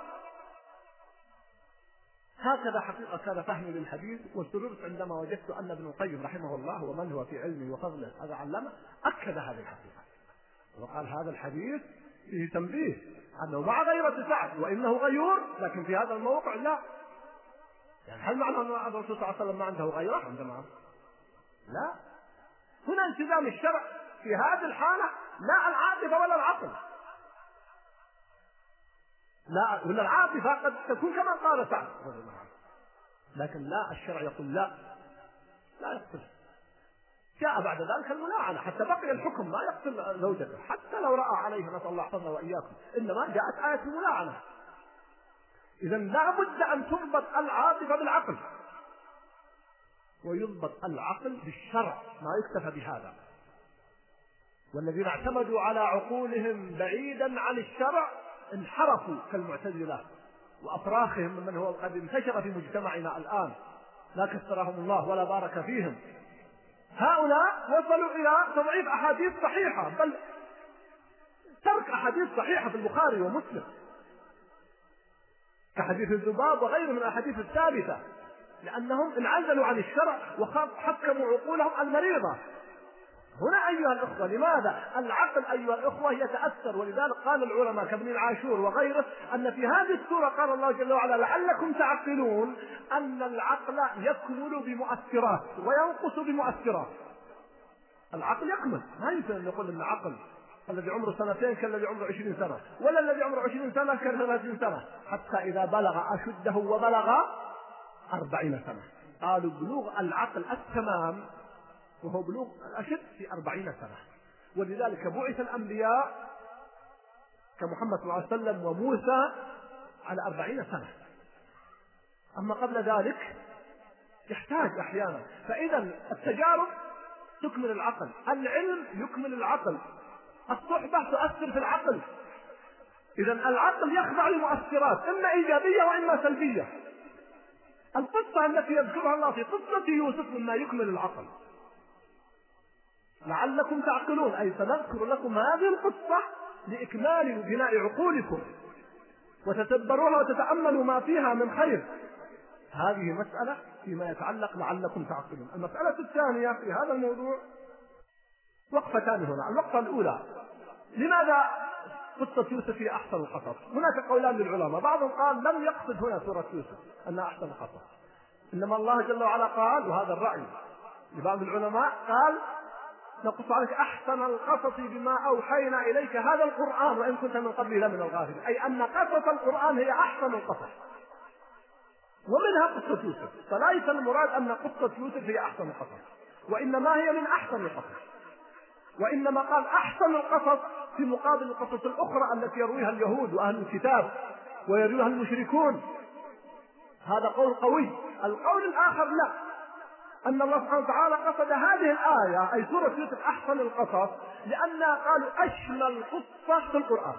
هكذا حقيقة كان فهمي للحديث وسررت عندما وجدت أن ابن القيم رحمه الله ومن هو في علمه وفضله هذا علمه أكد هذه الحقيقة. وقال هذا الحديث فيه تنبيه أنه مع غيرة سعد وإنه غيور لكن في هذا الموقع لا. يعني هل معنى أن الرسول صلى الله عليه وسلم ما عنده غيرة عندما؟ لا. هنا التزام الشرع في هذه الحالة لا العاطفة ولا العقل. لا ولا العاطفة قد تكون كما قال سعد لكن لا الشرع يقول لا. لا يقتل جاء بعد ذلك الملاعنة. حتى بقي الحكم ما يقتل زوجته. حتى لو رأى عليه نسأل الله يحفظنا وإياكم إنما جاءت آية الملاعنة. إذا لا بد أن تضبط العاطفة بالعقل. ويضبط العقل بالشرع. ما يكتفى بهذا. والذين اعتمدوا على عقولهم بعيدا عن الشرع انحرفوا كالمعتزلة وأفراخهم ممن هو قد انتشر في مجتمعنا الآن. لا كثرهم الله ولا بارك فيهم. هؤلاء وصلوا إلى تضعيف أحاديث صحيحة بل ترك أحاديث صحيحة في البخاري ومسلم. كحديث الذباب وغيره من الأحاديث الثابتة لأنهم انعزلوا عن الشرع وحكموا عقولهم المريضة. هنا أيها الأخوة لماذا؟ العقل أيها الأخوة يتأثر ولذلك قال العلماء كابن العاشور وغيره أن في هذه السورة قال الله جل وعلا لعلكم تعقلون أن العقل يكمل بمؤثرات وينقص بمؤثرات العقل يكمل ما يمكن أن يقول أن عقل الذي عمره سنتين كالذي عمره عشرين سنة ولا الذي عمره عشرين سنة كالذي سنة حتى إذا بلغ أشده وبلغ أربعين سنة قالوا بلوغ العقل التمام وهو بلوغ الأشد في أربعين سنة. ولذلك بعث الأنبياء كمحمد صلى الله عليه وسلم وموسى على أربعين سنة. أما قبل ذلك يحتاج أحيانا. فإذا التجارب تكمل العقل العلم يكمل العقل الصحبة تؤثر في العقل. إذا العقل يخضع لمؤثرات إما إيجابية وإما سلبية. القصة التي يذكرها الله في قصة يوسف مما يكمل العقل. لعلكم تعقلون أي سنذكر لكم هذه القصة لإكمال بناء عقولكم. وتتبروها وتتأملوا ما فيها من خير. هذه مسألة فيما يتعلق لعلكم تعقلون. المسألة الثانية في هذا الموضوع وقفتان هنا. الوقفة الأولى لماذا قصة يوسف هي أحسن القصص؟ هناك قولان للعلماء. بعضهم قال لم يقصد هنا سورة يوسف أنها أحسن القصص. إنما الله جل وعلا قال وهذا الرأي لبعض العلماء قال نقص عليك أحسن القصص بما أوحينا إليك هذا القرآن وإن كنت من قبله لمن الغافلين. أي أن قصص القرآن هي أحسن القصص. ومنها قصة يوسف. فليس المراد أن قصة يوسف هي أحسن القصص. وإنما هي من أحسن القصص. وإنما قال أحسن القصص في مقابل القصص الأخرى التي يرويها اليهود وأهل الكتاب ويرويها المشركون. هذا قول قوي. القول الآخر لا. أن الله سبحانه وتعالى قصد هذه الآية أي سورة يوسف أحسن القصص لأنها قالوا أشمل قصة في القرآن.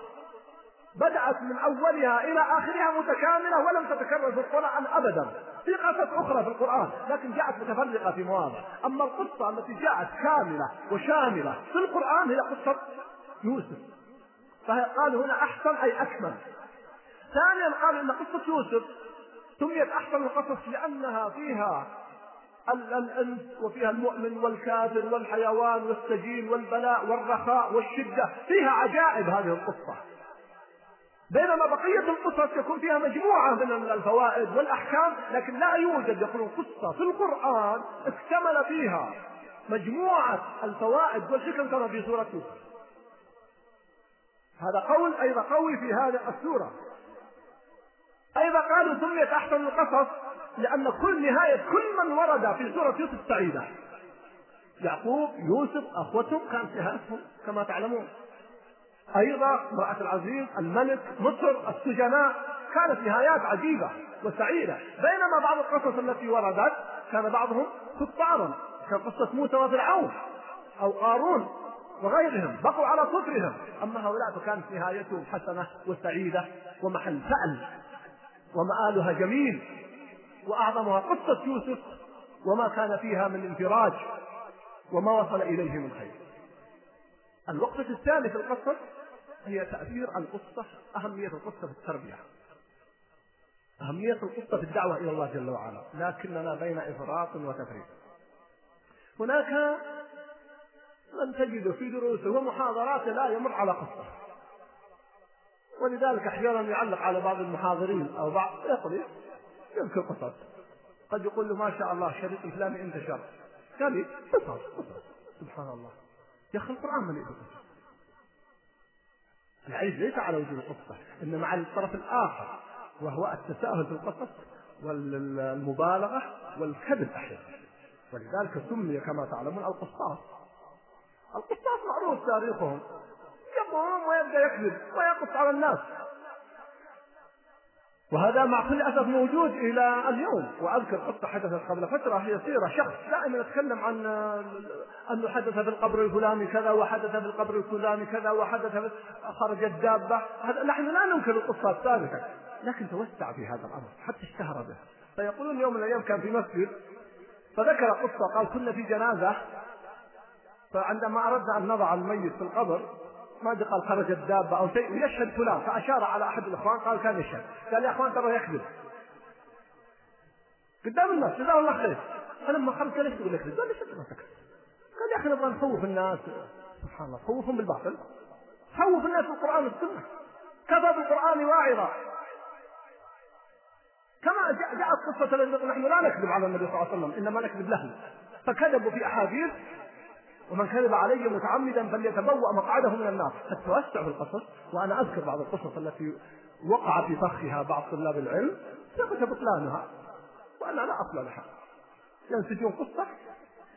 بدأت من أولها إلى آخرها متكاملة ولم تتكرر في القرآن أبدا. في قصص أخرى في القرآن لكن جاءت متفرقة في مواضع. أما القصة التي جاءت كاملة وشاملة في القرآن هي قصة يوسف. فقالوا هنا أحسن أي أكمل. ثانيا قالوا أن قصة يوسف سميت أحسن القصص لأنها فيها الإنس وفيها المؤمن والكافر والحيوان والسجين والبلاء والرخاء والشدة. فيها عجائب هذه القصة. بينما بقية القصص يكون فيها مجموعة من الفوائد والأحكام لكن لا يوجد يقولون قصة في القرآن اكتمل فيها مجموعة الفوائد والحكم كما في سورة يوسف هذا قول أيضا قوي في هذه السورة. أيضا قالوا سميت أحسن القصص لأن كل نهاية كل من ورد في سورة يوسف سعيدة. يعقوب يوسف أخوته كانت نهايتهم كما تعلمون. أيضا امرأة العزيز الملك مصر السجناء كانت نهايات عجيبة وسعيدة. بينما بعض القصص التي وردت كان بعضهم كفارا كقصة موسى وفرعون أو قارون وغيرهم بقوا على كفرهم. أما هؤلاء فكانت نهايتهم حسنة وسعيدة ومحل فأل ومآلها جميل. وأعظمها قصة يوسف وما كان فيها من انفراج وما وصل إليه من خير. الوقفة الثانية في القصة هي تأثير القصة أهمية القصة في التربية. أهمية القصة في الدعوة إلى الله جل وعلا لكننا بين إفراط وتفريط. هناك من تجد في دروسه ومحاضراته لا يمر على قصة. ولذلك أحيانا يعلق على بعض المحاضرين أو بعض يقضي يذكر قصص. قد يقول له ما شاء الله الشريط الفلاني انتشر قال قصص قصص. سبحان الله. يا أخي القرآن مليء بالقصص العيب ليس على وجود القصة إنما على الطرف الآخر وهو التساهل في القصص والمبالغة والكذب أحيانا. ولذلك سمي كما تعلمون القصاص. القصاص معروف تاريخهم. يقوم ويبدأ يكذب ويقص على الناس. وهذا مع كل أسف موجود إلى اليوم. وأذكر قصة حدثت قبل فترة هي سيرة شخص دائما يتكلم عن أنه حدث في القبر الفلاني كذا وحدث في القبر الفلاني كذا وحدث في خرجت دابة نحن لا ننكر القصة الثابتة لكن توسع في هذا الأمر حتى اشتهر به. فيقولون يوم من الأيام كان في مسجد فذكر قصة قال كنا في جنازة فعندما أردنا أن نضع الميت في القبر ما ادري قال خرجت دابه أو شيء ويشهد فلان. فأشار على أحد الإخوان قال كان يشهد. قال يا أخوان ترى يكذب قدام الناس جزاه الله خير. فلما خرج قال ليش تقول يكذب؟ قال ليش ما تكذب؟ قال يا أخي نبغى نخوف الناس. سبحان الله. خوفهم بالباطل. خوف الناس بالقرآن والسنة. كفى بالقران واعظا. كما جاءت قصة نحن لا نكذب على النبي صلى الله عليه وسلم إنما نكذب له فكذبوا في أحاديث ومن كذب علي متعمدا فليتبوأ مقعده من النار. التوسع في القصص وأنا أذكر بعض القصص التي وقع في فخها بعض طلاب العلم ثبت بطلانها وأنا لا أصل لها. ينسجون قصة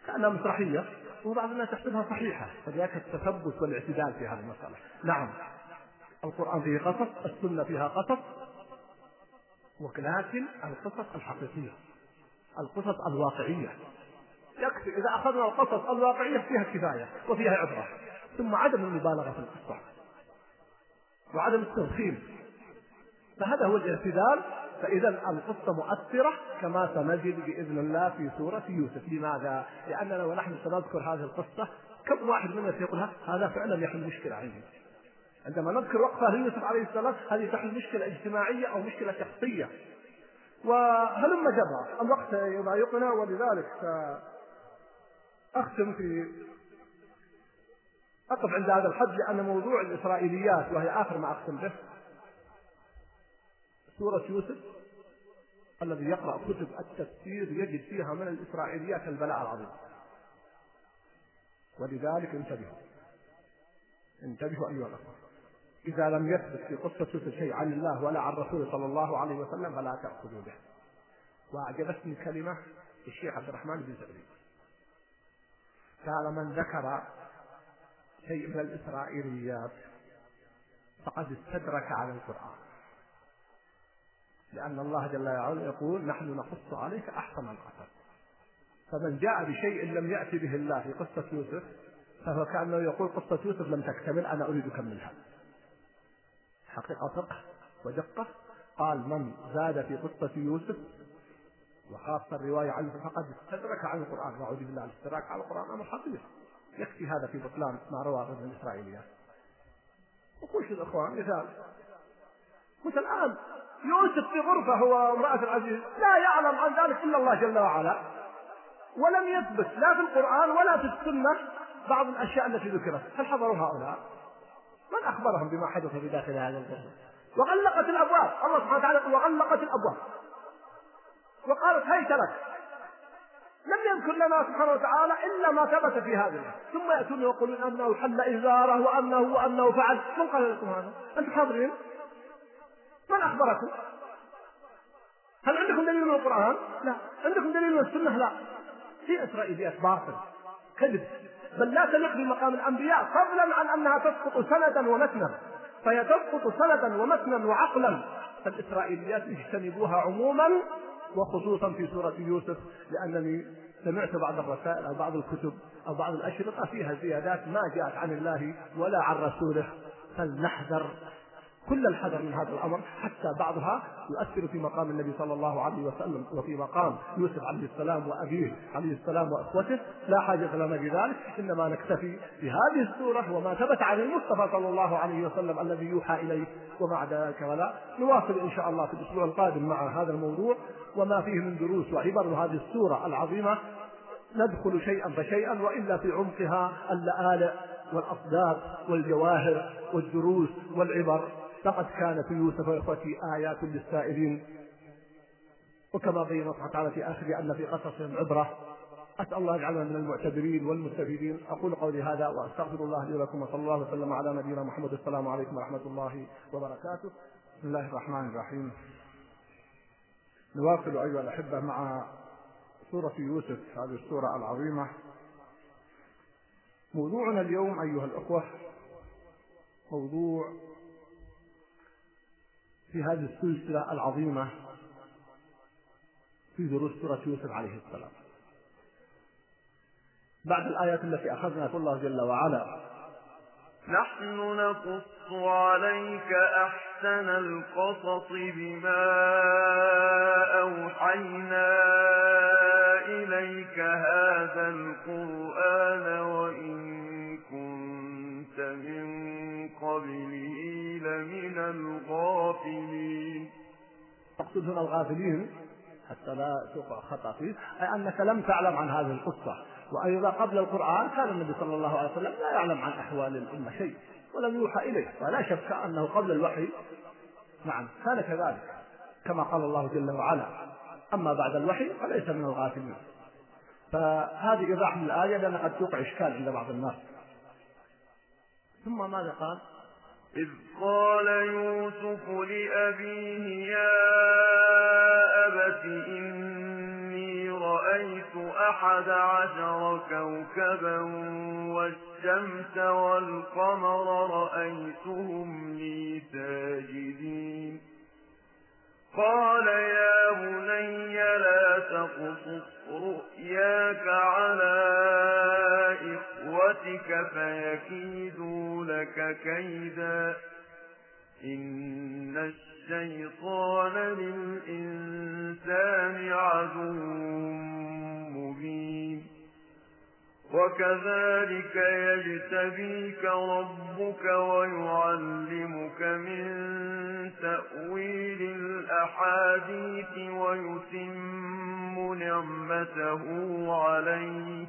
كأنها مسرحية وبعض الناس يحسبها صحيحة فذاك التثبت والاعتدال في هذه المسألة. نعم القرآن فيه قصص السنة فيها قصص ولكن القصص الحقيقية القصص الواقعية. يكفي إذا أخذنا القصص الواقعية فيها كفاية وفيها عبرة ثم عدم المبالغة في القصة وعدم التضخيم فهذا هو الاعتدال فإذا القصة مؤثرة كما سنجد بإذن الله في سورة يوسف. لماذا؟ لأننا ونحن سنذكر هذه القصة. كم واحد منا سيقول هذا فعلا يحل مشكلة عندي. عندما نذكر وقفة ليوسف عليه السلام هذه تحل مشكلة اجتماعية أو مشكلة شخصية. وهلم جرى الوقت يضايقنا ولذلك أختم في أقف عند هذا الحد لأن موضوع الإسرائيليات وهي آخر ما أختم به. سورة يوسف الذي يقرأ كتب التفسير يجد فيها من الإسرائيليات البلاء العظيم. ولذلك انتبهوا. انتبهوا أيها الأخوة. إذا لم يثبت في قصة يوسف شيء عن الله ولا عن رسوله صلى الله عليه وسلم فلا تأخذوا به. وأعجبتني كلمة الشيخ عبد الرحمن بن زبري قال من ذكر شيء من الإسرائيليات فقد استدرك على القرآن. لأن الله جل وعلا يقول نحن نقص عليك أحسن القصص. فمن جاء بشيء لم يأتي به الله في قصة يوسف فهو كأنه يقول قصة يوسف لم تكتمل أنا أريد أكملها حقيقة فقه ودقة. قال من زاد في قصة يوسف وخاصة الرواية عنه فقد استدرك عن القرآن. وأعوذ بالله الاستدراك على القرآن. أمر خطير يكفي هذا في بطلان ما روى ابن الإسرائيليات وكل الإخوان مثال. قلت الآن يوسف في غرفة هو امرأة العزيز. لا يعلم عن ذلك إلا الله جل وعلا. ولم يثبت لا في القرآن ولا في السنة بعض الأشياء التي ذكرت. هل حضروا هؤلاء؟ من أخبرهم بما حدث في داخل هذا الغرفة؟ وغلقت الأبواب. الله سبحانه وتعالى وغلقت الأبواب. وقالت هيت لك لم يذكر لنا سبحانه وتعالى إلا ما ثبت في هذا ثم يأتون ويقولون أنه حل إزارة وأنه وأنه فعل من قال لكم هذا؟ أنتم حاضرين؟ من أخبركم؟ هل عندكم دليل من القرآن؟ لا، عندكم دليل من السنة؟ لا. في اسرائيليات باطل كذب بل لا تليق بمقام الأنبياء فضلا عن أنها تسقط سندا ومتنا فهي تسقط سندا ومتنا وعقلا فالإسرائيليات اجتنبوها عموما وخصوصا في سورة يوسف لأنني سمعت بعض الرسائل أو بعض الكتب أو بعض الأشرطة فيها زيادات ما جاءت عن الله ولا عن رسوله. فلنحذر كل الحذر من هذا الأمر حتى بعضها يؤثر في مقام النبي صلى الله عليه وسلم وفي مقام يوسف عليه السلام وأبيه عليه السلام وأخوته. لا حاجة لنا بذلك إنما نكتفي بهذه السوره وما ثبت عن المصطفى صلى الله عليه وسلم الذي يوحى إليه. ومع ذلك ولا نواصل إن شاء الله في الأسبوع القادم مع هذا الموضوع. وما فيه من دروس وعبر هذه السورة العظيمة ندخل شيئا فشيئا وإلا في عمقها اللآلئ والاصداف والجواهر والدروس والعبر. لقد كان في يوسف واخوته آيات للسائلين. وكما بين الله تعالى في آخره أن في قصصهم عبرة. أسأل الله يجعلنا من المعتبرين والمستفيدين. أقول قولي هذا وأستغفر الله لي ولكم وصلى الله وسلم على نبينا محمد. السلام عليكم ورحمة الله وبركاته. بسم الله الرحمن الرحيم. نواصل أيها الأحبة مع سورة يوسف هذه السورة العظيمة. موضوعنا اليوم أيها الأخوة موضوع في هذه السلسلة العظيمة في دروس سورة يوسف عليه السلام. بعد الآيات التي أخذنا يقول الله جل وعلا. نحن نقص عليك أحسن القصص بما أقصد هنا الغافلين حتى لا توقع خطأ فيه أي أنك لم تعلم عن هذه القصة. وأيضا قبل القرآن كان النبي صلى الله عليه وسلم لا يعلم عن أحوال الأمة شيء ولم يوحى إليه. ولا شك أنه قبل الوحي نعم كان كذلك كما قال الله جل وعلا أما بعد الوحي فليس من الغافلين. فهذه إيضاح من الآية لأن قد توقع إشكال عند بعض الناس. ثم ماذا قال؟ إذ قال يوسف لأبيه يا أبت إني رأيت أحد عشر كوكبا والشمس والقمر رأيتهم لي ساجدين. قال يا بني لا تقصص رؤياك على إخوتك فيكيدوا لك كيدا إن الشيطان للإنسان عدو مبين. وكذلك يجتبيك ربك ويعلمك من تأويل الأحاديث ويتم نعمته عليك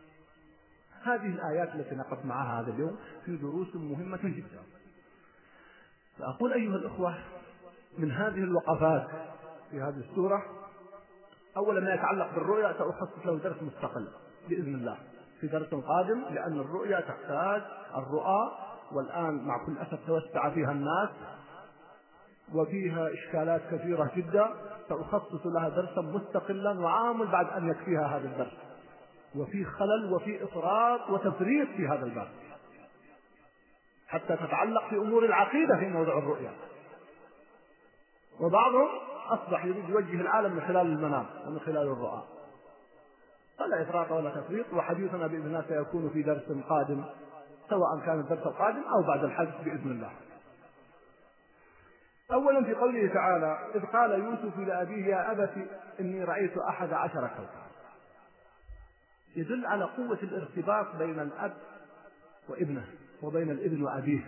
هذه الآيات التي نقف معها هذا اليوم في دروس مهمة جدا. فأقول أيها الأخوة من هذه الوقفات في هذه السورة أولا ما يتعلق بالرؤيا سأخصص له درس مستقل بإذن الله. في درس قادم لأن الرؤيا تحتاج الرؤى والآن مع كل أسف توسع فيها الناس وفيها إشكالات كثيرة جدا. سأخصص لها درسا مستقلا وعامل بعد أن يكفيها هذا الدرس. وفي خلل وفي إفراط وتفريط في هذا الباب. حتى تتعلق في أمور العقيدة في موضوع الرؤيا. وبعضهم أصبح يريد يوجه العالم من خلال المنام ومن خلال الرؤى. فلا إفراط ولا تفريط وحديثنا بإذن الله سيكون في درس قادم سواء كان الدرس القادم أو بعد الحج بإذن الله. أولا في قوله تعالى إذ قال يوسف لأبيه يا أبت إني رأيت أحد عشر كوكبا. يدل على قوة الارتباط بين الأب وابنه وبين الابن وأبيه.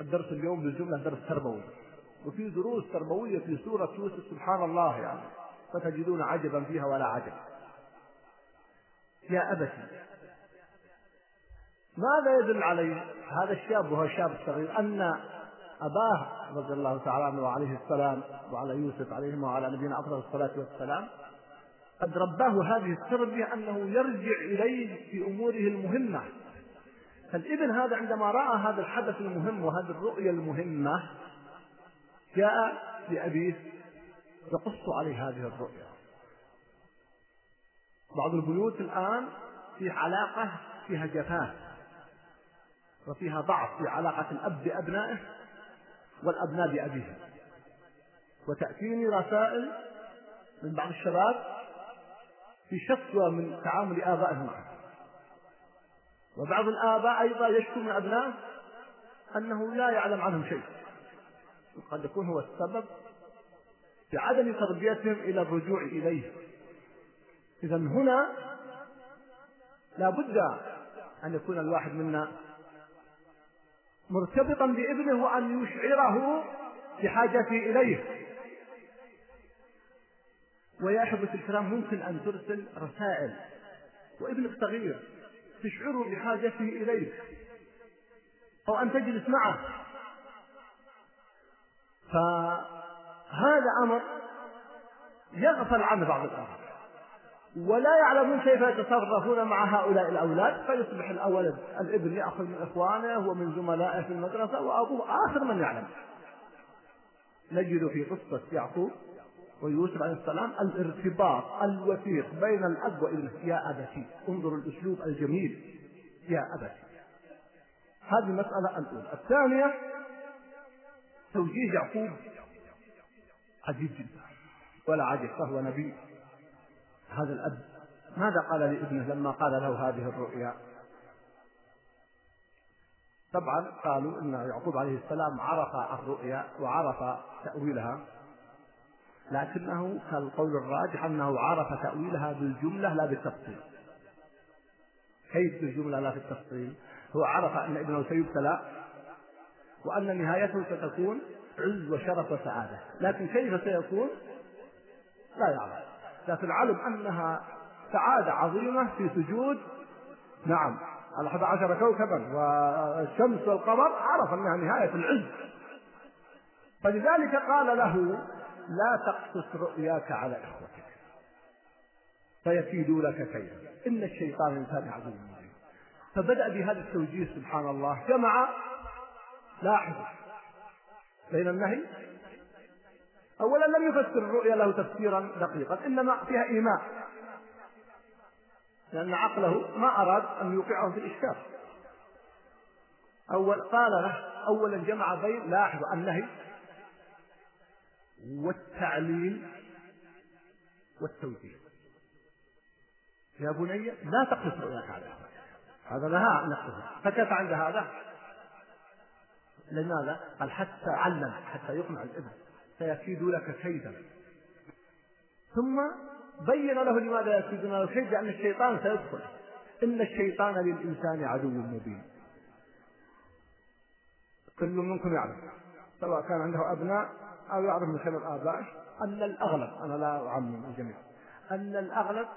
الدرس اليوم بالجملة درس تربوي. وفي دروس تربوية في سورة يوسف سبحان الله يعني فتجدون عجبا فيها ولا عجب. يا أبتي ماذا يدل عليه هذا الشاب وهو الشاب الصغير؟ أن أباه رضي الله تعالى عنه وعليه السلام وعلى يوسف عليهما وعلى نبينا أفضل الصلاة والسلام قد رباه هذه التربية أنه يرجع إليه في أموره المهمة. فالإبن هذا عندما رأى هذا الحدث المهم وهذه الرؤية المهمة جاء لأبيه يقص عليه هذه الرؤيا بعض البيوت الآن في علاقة فيها جفاف وفيها ضعف في علاقة الأب بأبنائه والأبناء بأبيهم وتأتيني رسائل من بعض الشباب في شكوى من تعامل آبائهم. معه وبعض الآباء أيضا يشكو من أبنائه أنه لا يعلم عنهم شيء. قد يكون هو السبب في عدم تربيتهم إلى الرجوع إليه. إذا هنا لا بد أن يكون الواحد منا مرتبطا بابنه وأن يشعره بحاجته إليه. ويا أحبة الكرام ممكن أن ترسل رسائل. وابنك صغير تشعره بحاجته إليك. أو أن تجلس معه. فهذا أمر يغفل عنه بعض الآباء ولا يعلمون كيف يتصرفون مع هؤلاء الأولاد. فيصبح الأولد الابن يأخذ من إخوانه ومن زملائه في المدرسة وأبوه آخر من يعلم. نجد في قصة يعقوب ويوسف عليه السلام الارتباط الوثيق بين الأب وابنه يا أبتي انظر الأسلوب الجميل. يا أبتي. هذه المسألة الأولى. الثانية توجيه يعقوب. عجيب جدا. ولا عجب فهو نبي. هذا الأب ماذا قال لابنه لما قال له هذه الرؤيا؟ طبعا قالوا إن يعقوب عليه السلام عرف الرؤيا وعرف تأويلها. لكنه كالقول الراجح أنه عرف تأويلها بالجملة لا بالتفصيل. كيف بالجملة لا بالتفصيل؟ هو عرف أن ابنه سيبتلى وأن نهايته ستكون عز وشرف وسعادة. لكن كيف سيكون؟ لا يعلم. لكن علم أنها سعادة عظيمة في سجود نعم على 11 كوكبا والشمس والقمر عرف أنها نهاية العز. فلذلك قال له لا تقصص رؤياك على إخوتك. فيكيدوا لك كيدا. إن الشيطان انسان عدو مبين. فبدأ بهذا التوجيه سبحان الله. جمع لاحظ بين النهي. اولا لم يفسر الرؤيا له تفسيرا دقيقا إنما فيها إيماء. لأن عقله ما أراد أن يوقعهم في الإشكال. أول قال له أولا جمع بين لاحظوا النهي. والتعليل والتوجيه. يا بني لا تقص رؤياك على هذا. نهى أن فكيف عند هذا؟ لماذا؟ قال حتى علم حتى يقنع الإبن سيكيد لك كيدا. ثم بين له لماذا يكيدون له كيد لأن الشيطان سيدخل. إن الشيطان للإنسان عدو مبين. كل منكم يعلم سواء كان عنده أبناء أو يعرف من خلال آبائه أن الأغلب أنا لا أعمم الجميع أن الأغلب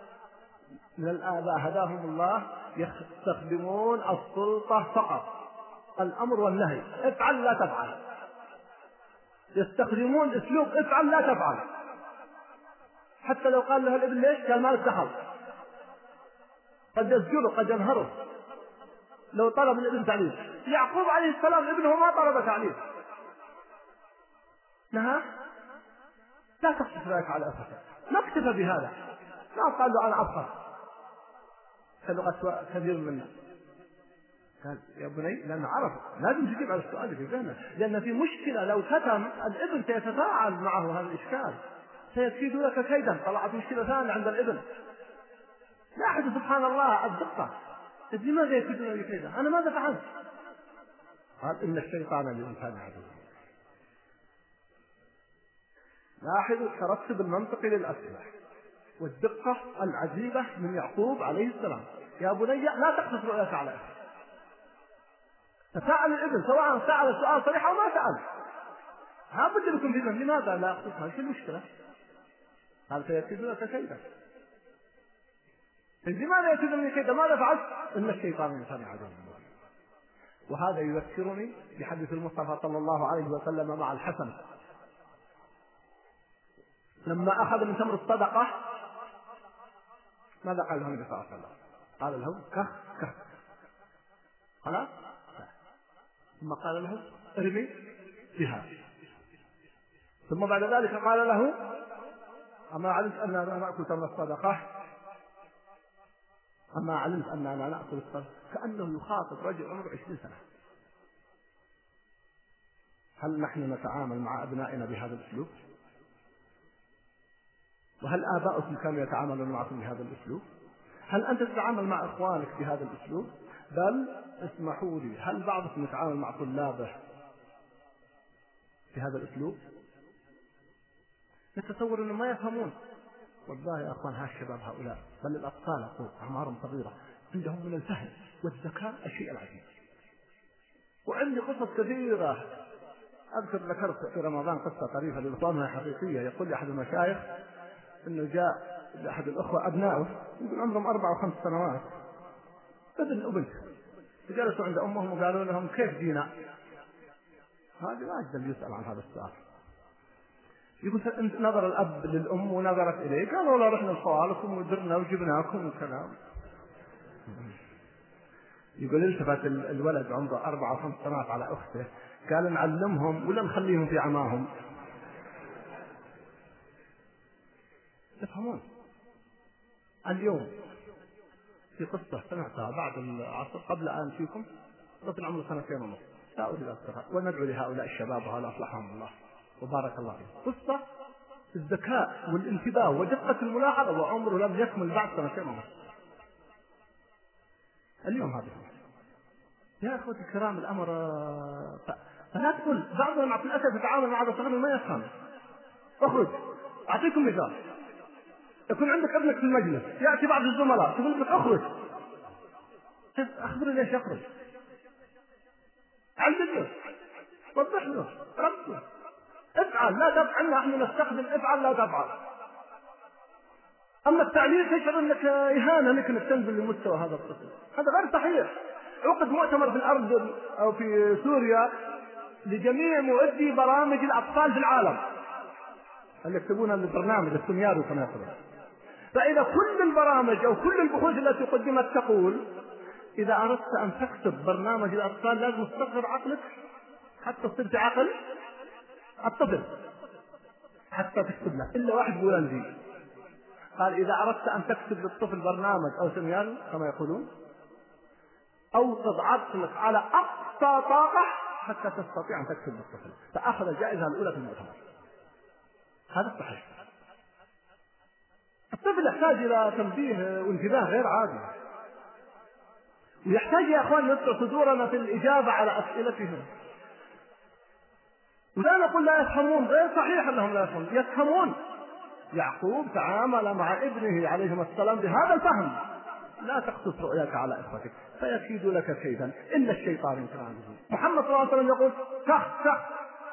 من الآباء هداهم الله يستخدمون السلطة فقط. الأمر والنهي افعل لا تفعل. يستخدمون أسلوب افعل لا تفعل. حتى لو قال له الابن ليش؟ قال ما دخل قد يسجله قد ينهره. لو طلب الابن تعليم. يعقوب عليه السلام ابنه ما طلب تعليم. نهى لا تقصف ذلك على أسفه ما اكتفى بهذا. ما قال له أنا أبخر كلغة كثير منا. قال يا بني لأن عرف لازم تجيب على السؤال في ذهنه لأن في مشكلة لو كتم الإبن سيتفاعل معه هذا الإشكال. سيكيد لك كيدا. طلعت مشكلة ثانية عند الإبن. لاحظ سبحان الله الدقة. لماذا يكيدون لي كيدا؟ أنا ماذا فعلت؟ قال إن الشيطان للإنسان عدو. لاحظوا الترتب المنطقي للأسئلة والدقة العجيبة من يعقوب عليه السلام يا بني لا تقصف رؤياك على أخي تساءل الابن سواء سأل سؤال صريح أو ما سأل لابد لكم في لماذا لا أقصفها إيش المشكلة؟ قال سيكيدونك كيدا لماذا يكيدونني كيدا؟ ماذا فعلت؟ إن الشيطان إنسان عدو وهذا يذكرني بحديث المصطفى صلى الله عليه وسلم مع الحسن لما أخذ من تمر الصدقة ماذا قال له النبي صلى الله عليه وسلم؟ قال له كه كه خلاص؟ ثم قال له ارمي بها ثم بعد ذلك قال له أما علمت أننا نأكل تمر الصدقة أما علمت أننا نأكل الصدقة كأنه يخاطب رجل عمره عشرين سنة هل نحن نتعامل مع أبنائنا بهذا الأسلوب؟ وهل آباؤكم كانوا يتعاملون معكم بهذا الأسلوب؟ هل أنت تتعامل مع إخوانك بهذا الأسلوب؟ بل اسمحوا لي هل بعضكم يتعامل مع طلابه بهذا الأسلوب؟ نتصور أنهم ما يفهمون والله يا أخوان ها الشباب هؤلاء بل الأطفال أقول أعمارهم صغيرة عندهم من الفهم والذكاء الشيء العجيب وعندي قصص كثيرة أذكر ذكرت في رمضان قصة طريفة للإخوان حقيقية يقول لي أحد المشايخ إنه جاء لأحد الأخوة أبنائه يقول عمرهم أربع وخمس سنوات. ابن وبنت جلسوا عند أمهم وقالوا لهم كيف جينا؟ هذا ما يقدر يسأل عن هذا السؤال. يقول نظر الأب للأم ونظرت إليه قالوا والله رحنا لخوالكم ودرنا وجبناكم وكلام. يقول التفت الولد عمره أربع وخمس سنوات على أخته قال نعلمهم ولا نخليهم في عماهم. تفهمون. اليوم في قصة سمعتها بعد العصر قبل أن فيكم طفل عمره سنتين ونص لا أريد أذكرها وندعو لهؤلاء الشباب وهؤلاء أصلحهم الله. وبارك الله فيهم قصة الذكاء والانتباه ودقة الملاحظة وعمره لم يكمل بعد سنتين ونص اليوم هذا. يا أخوتي الكرام الأمر فلا تقول بعضهم مع الاسف يتعامل مع هذا ما يفهم. أخرج. أعطيكم مثال. يكون عندك ابنك في المجلس يأتي بعض الزملاء تقول لك أخرج. أخبرني ليش أخرج. علمه وضح له ربه افعل. لا تفعل نحن نستخدم. افعل لا تفعل. أما التعليل تشعر انك إهانة لك إنك تنزل لمستوى هذا الطفل. هذا غير صحيح. عقد مؤتمر في الأرض أو في سوريا لجميع مؤدي برامج الأطفال في العالم. اللي يكتبون البرنامج؟ السمياري كما يقولون. فإذا كل البرامج أو كل البحوث التي قدمت تقول إذا أردت أن تكتب برنامج الأطفال لازم تصغر عقلك حتى تصير عقل الطفل. حتى تكتب له. إلا واحد بولندي قال إذا أردت أن تكتب للطفل برنامج أو سيناريو كما يقولون أوقظ عقلك على أقصى طاقة حتى تستطيع أن تكتب بالطفل فأخذ الجائزة الأولى في المؤتمر. هذا الصحيح الطفل يحتاج إلى تنبيه وانتباه غير عادي. ويحتاج يا أخوان نسع صدورنا في الإجابة على أسئلتهم. ولا نقول لا يفهمون غير صحيح أنهم لا يفهمون. يفهمون. يعقوب تعامل مع ابنه عليهما السلام بهذا الفهم. لا تقصص رؤياك على إخوتك فيكيد لك كيدا إن الشيطان كان محمد صلى الله عليه وسلم يقول كخ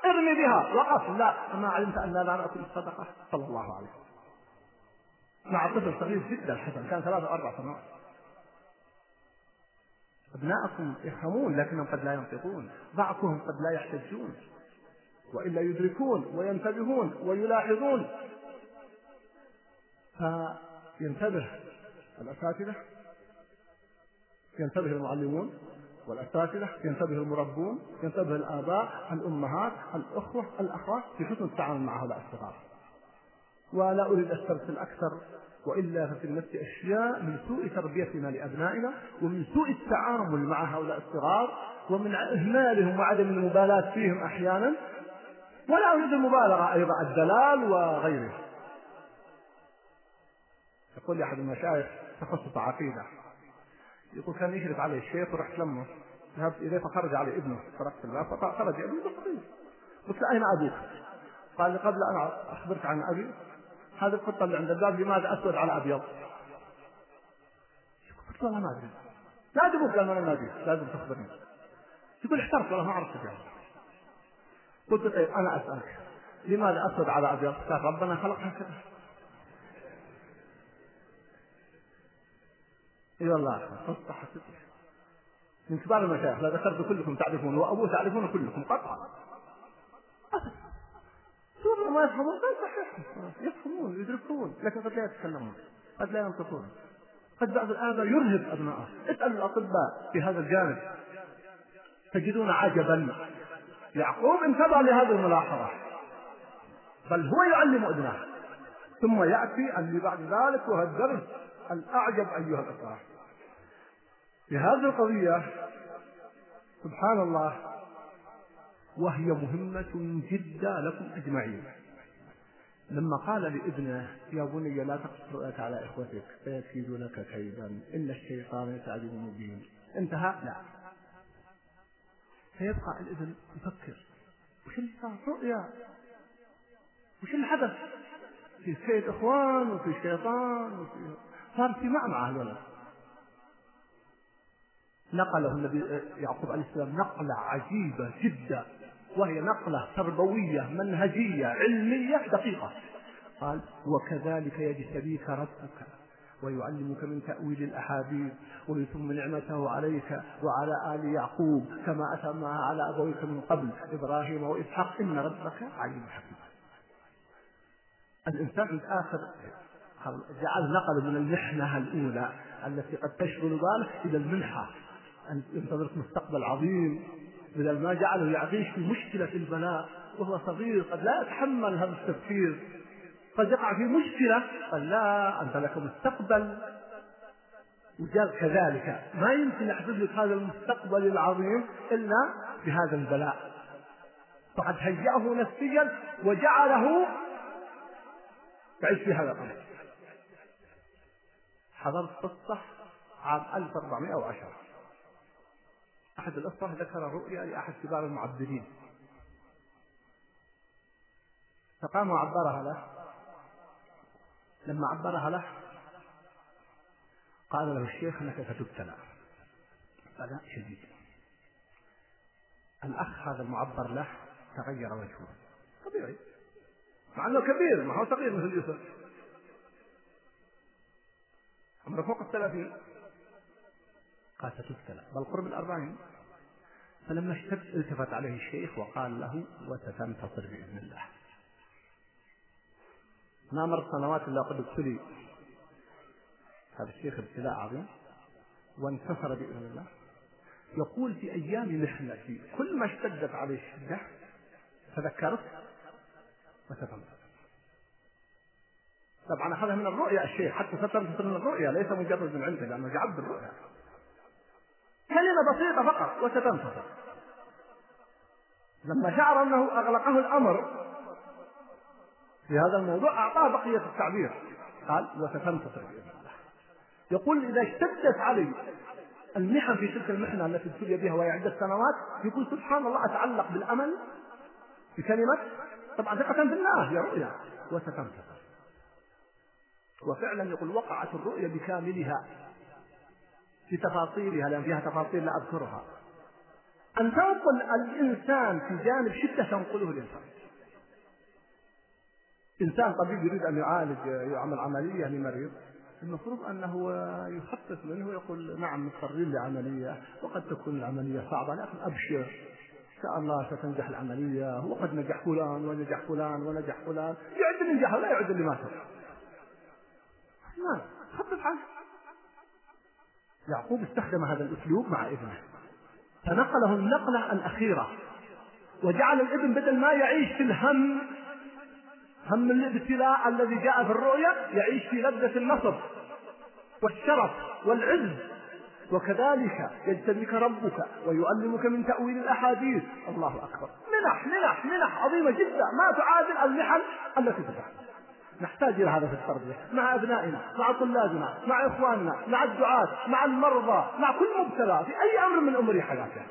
ارمي بها. وقف. لا اما علمت أن لا نأكل الصدقة. صلى الله عليه وسلم. مع طفل صغير جدا الحسن كان ثلاثة أربع سنوات. أبناءكم يفهمون لكنهم قد لا ينطقون. بعضهم قد لا يحتجون. وإلا يدركون وينتبهون ويلاحظون. فينتبه الأساتذة ينتبه المعلمون والأساتذة ينتبه المربون ينتبه الآباء الأمهات الأخوة الأخوات في حسن التعامل مع هؤلاء الصغار. ولا أريد أسترسل أكثر وإلا ففي النفس أشياء من سوء تربيتنا لأبنائنا ومن سوء التعامل مع هؤلاء الصغار ومن إهمالهم وعدم المبالاة فيهم أحيانا. ولا أريد المبالغة أيضا الدلال وغيره. يقول لي أحد المشايخ تخصص عقيدة. يقول كان يشرف عليه الشيخ ورحت لمه ذهبت إليه فخرج علي ابنه طرقت الباب فخرج ابنه قلت له أين أبوك؟ قال لي قبل أن أخبرك عن أبي هذه القطة اللي عند الباب لماذا أسود على أبيض؟ قلت والله ما أدري. لا أدري قال أنا ما لازم تخبرني. يقول احترت والله ما عرفت يعني قلت طيب أنا أسألك لماذا أسود على أبيض؟ قال ربنا خلق هكذا إي والله قصة حقيقية من كبار المشايخ لا ذكرت كلكم تعرفون وأبوه تعرفون كلكم قطعا شوفوا ما يفهمون صحيح. يفهمون يدركون. لكن قد لا يتكلمون قد لا ينطقون. قد بعض الآباء يرهب أبنائه اسأل الأطباء في هذا الجانب. تجدون عجبا يعقوب انتبه لهذه الملاحظة. بل هو يعلم ابنه. ثم يأتي اللي بعد ذلك وهو الدرس الأعجب أيها الأخوة. في هذه القضية سبحان الله وهي مهمة جدا لكم أجمعين. لما قال لابنه يا بني لا تقص رؤيك على إخوتك فيكيد لك كيدا إن الشيطان يتعجب مبين. انتهى؟ لا. فيبقى الابن يفكر وش اللي صار؟ رؤيا. وش اللي حدث في كيد إخوان وفي شيطان وفي صار في مع الولد نقله النبي يعقوب عليه السلام نقلة عجيبة جدا. وهي نقلة تربوية منهجية علمية دقيقة. قال وكذلك يجتبيك ربك ويعلمك من تأويل الأحاديث ويتم نعمته عليك وعلى آل يعقوب كما أتمها على أبويك من قبل إبراهيم وإسحاق. إن ربك عليم حكيم. الإنسان الآخر جعل نقل من المحنة الأولى التي قد تشغل باله إلى المنحة. أن ينتظرك مستقبل عظيم. بدل ما جعله يعيش في مشكلة البلاء وهو صغير قد لا يتحمل هذا التفكير. قد يقع في مشكلة قال لا أنت لك مستقبل. وجاء كذلك. ما يمكن يحدث لك هذا المستقبل العظيم إلا بهذا البلاء. فقد هيأه نفسيا وجعله يعيش في هذا الأمر حضرت قصة عام 1410 أحد الأسرة ذكر رؤيا لأحد كبار المعبرين فقام وعبرها له. لما عبرها له قال له الشيخ أنك ستبتلى بلاء شديد الأخ هذا المعبر له تغير وجهه. طبيعي. مع إنه كبير ما هو صغير مثل يوسف. عمره فوق الثلاثين. قال ستبتلى بل قرب الأربعين. فلما اشتد التفت عليه الشيخ وقال له وستنتصر بإذن الله. ما مر سنوات إلا قد ابتلي. هذا الشيخ ابتلاء عظيم. وانتصر بإذن الله. يقول في أيام محنتي كل ما اشتدت عليه الشدة تذكرت وستنتصر. طبعا أخذها من الرؤيا الشيخ. حتى ستنتصر من الرؤيا ليس مجرد من عنده لأنه جعل بالرؤيا كلمة بسيطة فقط وستنتصر لما شعر أنه أغلقه الأمر في هذا الموضوع أعطاه بقية التعبير. قال الله يقول إذا اشتدت علي المحن في تلك المحنة التي ابتلي بها وهي عدة سنوات يقول سبحان الله أتعلق بالأمل بكلمة طبعا ثقة في الله هي رؤيا. وستنتصر وفعلا يقول وقعت الرؤيا بكاملها. في تفاصيلها لأن فيها تفاصيل لا أذكرها. أن تنقل الإنسان في جانب شدة تنقله الإنسان. إنسان طبيب يريد أن يعالج يعمل عملية لمريض. المفروض أنه يخفف منه ويقول نعم مضطرين لعملية وقد تكون العملية صعبة لكن أبشر. إن شاء الله ستنجح العملية. وقد نجح فلان ونجح فلان ونجح فلان. يعد اللي نجح ولا يعد اللي مات نعم خفف عنه. يعقوب استخدم هذا الأسلوب مع ابنه. فنقله النقلة الأخيرة وجعل الابن بدل ما يعيش في الهم هم الابتلاء الذي جاء في الرؤيا يعيش في لذة النصر والشرف والعز. وكذلك يجتبيك ربك ويؤلمك من تأويل الأحاديث. الله أكبر. منح منح منح عظيمة جدا. ما تعادل المحن التي تفعل. نحتاج إلى هذا في التربية مع أبنائنا مع طلابنا مع إخواننا مع الدعاة مع المرضى مع كل مبتلى في أي أمر من أمور حياته.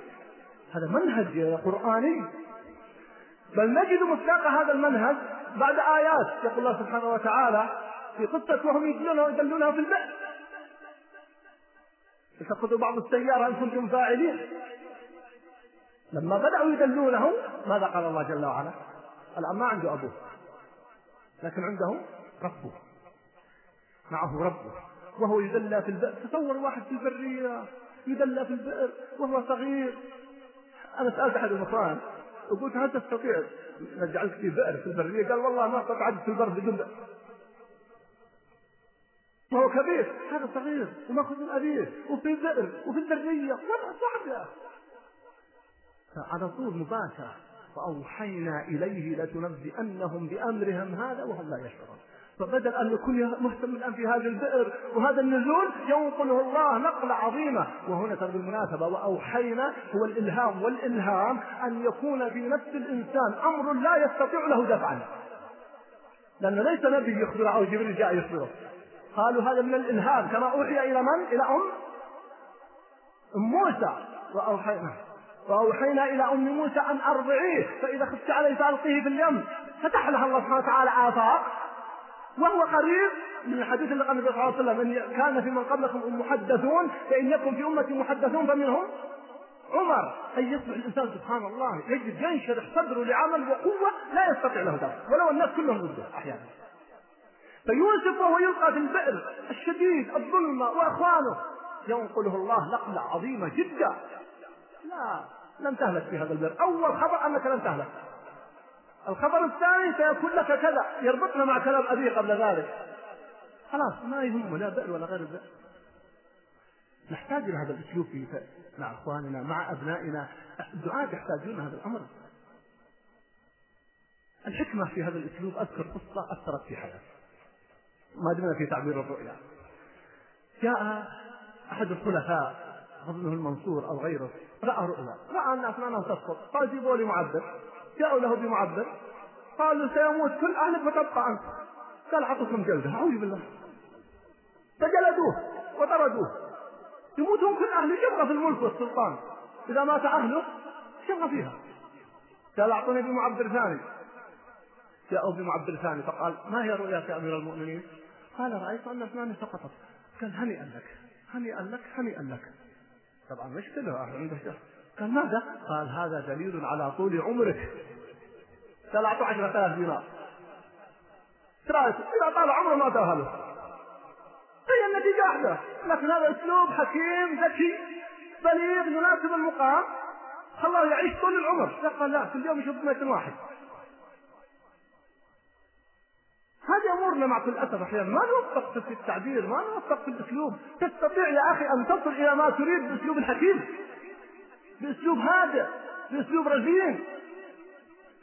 هذا منهج قرآني. بل نجد مصداق هذا المنهج بعد آيات يقول الله سبحانه وتعالى في قصة وهم يدلونها في البئر تأخذوا بعض السيارة إن كنتم فاعلين. لما بدأوا يدلونه ماذا قال الله جل وعلا؟ الآن ما عنده أبوه. لكن عنده ربه. معه ربه. وهو يدلى في البئر. تصور واحد في البرية يدلى في البئر وهو صغير. أنا سألت أحد الإخوان وقلت هل تستطيع؟ نجعلك في بئر في البرية قال والله ما استطعت في البر بدون وهو كبير هذا صغير وماخذ من أبيه وفي البئر وفي البرية. وضع صعب على طول مباشرة. فأوحينا إليه لتنبئنهم بأمرهم هذا وهم لا يشعرون. فبدل أن يكون مهتم الآن في هذا البئر وهذا النزول ينقله الله نقلة عظيمة. وهنا ترى بالمناسبة وأوحينا هو الإلهام والإلهام أن يكون في نفس الإنسان أمر لا يستطيع له دفعا. لأنه ليس نبي يخبره أو جبريل جاء يخبره. قالوا هذا من الإلهام. كما أوحي إلى من؟ إلى أم؟ أم موسى. وأوحينا. وأوحينا إلى أم موسى أن أرضعيه فإذا خفت عليه فألقيه في اليم. فتح لها الله سبحانه وتعالى آفاق. وهو قريب من الحديث اللي قال النبي صلى الله عليه وسلم إن كان في من قبلكم محدثون فإن يكن في أمتي محدثون فمنهم عمر. ان يصبح الإنسان سبحان الله يجد ينشرح صدره لعمل وقوة لا يستطيع له ذلك ولو الناس كلهم ضده أحيانا. فيوسف وهو يلقى في البئر الشديد الظلمة وأخوانه. ينقله الله نقلة عظيمة جدا. لا لن تهلك في هذا البئر أول خبر أنك لن تهلك. الخبر الثاني سيكون لك كذا يربطنا مع كلام أبيه قبل ذلك. خلاص ما يهمه لا بئر ولا غير البئر نحتاج إلى هذا الأسلوب مع إخواننا مع أبنائنا. الدعاة يحتاجون هذا الأمر. الحكمة في هذا الأسلوب أذكر قصة أثرت في حياتي. ما دمنا في تعبير الرؤيا. جاء أحد الخلفاء أظنه المنصور أو غيره. رأى رؤيا. رأى الناس ما تسقط. قال جيبوا لي معبر جاءوا له بمعبر قالوا سيموت كل أهلك وتبقى أنت. قال أعطكم جلدة. أعوذ بالله. فجلدوه وطردوه. يموتون كل أهله يبقى في الملك والسلطان. إذا مات أهله يبقى فيها. قال أعطوني بمعبر ثاني. جاءوا بمعبر ثاني. فقال ما هي رؤياك يا أمير المؤمنين؟ قال رأيت أن أسناني سقطت. قال هنيئا لك. هنيئا لك. هنيئا لك. طبعا مشكلة عنده شهر قال ماذا؟ قال هذا دليل على طول عمرك. قال أعطوا عشرة آلاف دينار. رأيت إذا طال عمره ما تأهله. هي النتيجة واحدة. لكن هذا أسلوب حكيم ذكي بليغ يناسب المقام خلاه يعيش طول العمر. قال لا كل يوم يشوف ميت واحد. هذه امورنا مع كل اسف أحيانا. ما نوفق في التعبير ما نوفق في الأسلوب. تستطيع يا أخي أن تصل إلى ما تريد بأسلوب الحكيم بأسلوب هادئ بأسلوب رزين.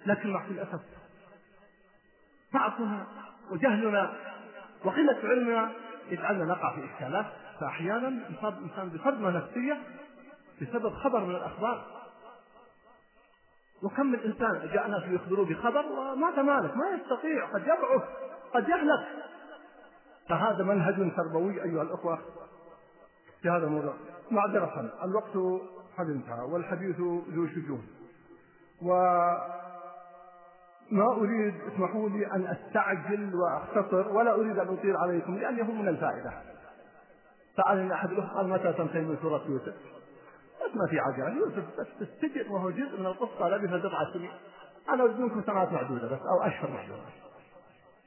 لكن مع الاسف ضعفنا وجهلنا وقلة علمنا يجعلنا نقع في إشكالات. فأحيانا يصاب الإنسان بصدمة نفسية بسبب خبر من الأخبار. وكم من إنسان جاء ناس ليخبروه بخبر وما تمالك ما يستطيع قد يضعف قد يهلك. فهذا منهج تربوي أيها الأخوة في هذا الموضوع. معذرة الوقت قد انتهى والحديث ذو شجون. وما أريد اسمحوا لي أن أستعجل وأختصر ولا أريد أن أطيل عليكم لأنه من الفائدة. سألني أحد الأخوة قال متى تنتهي من سورة يوسف؟ بس ما في عجلة يوسف بس في السجن وهو جزء من القصة لبث بضع سنين أنا أريد منكم سنوات معدودة بس أو أشهر معدودة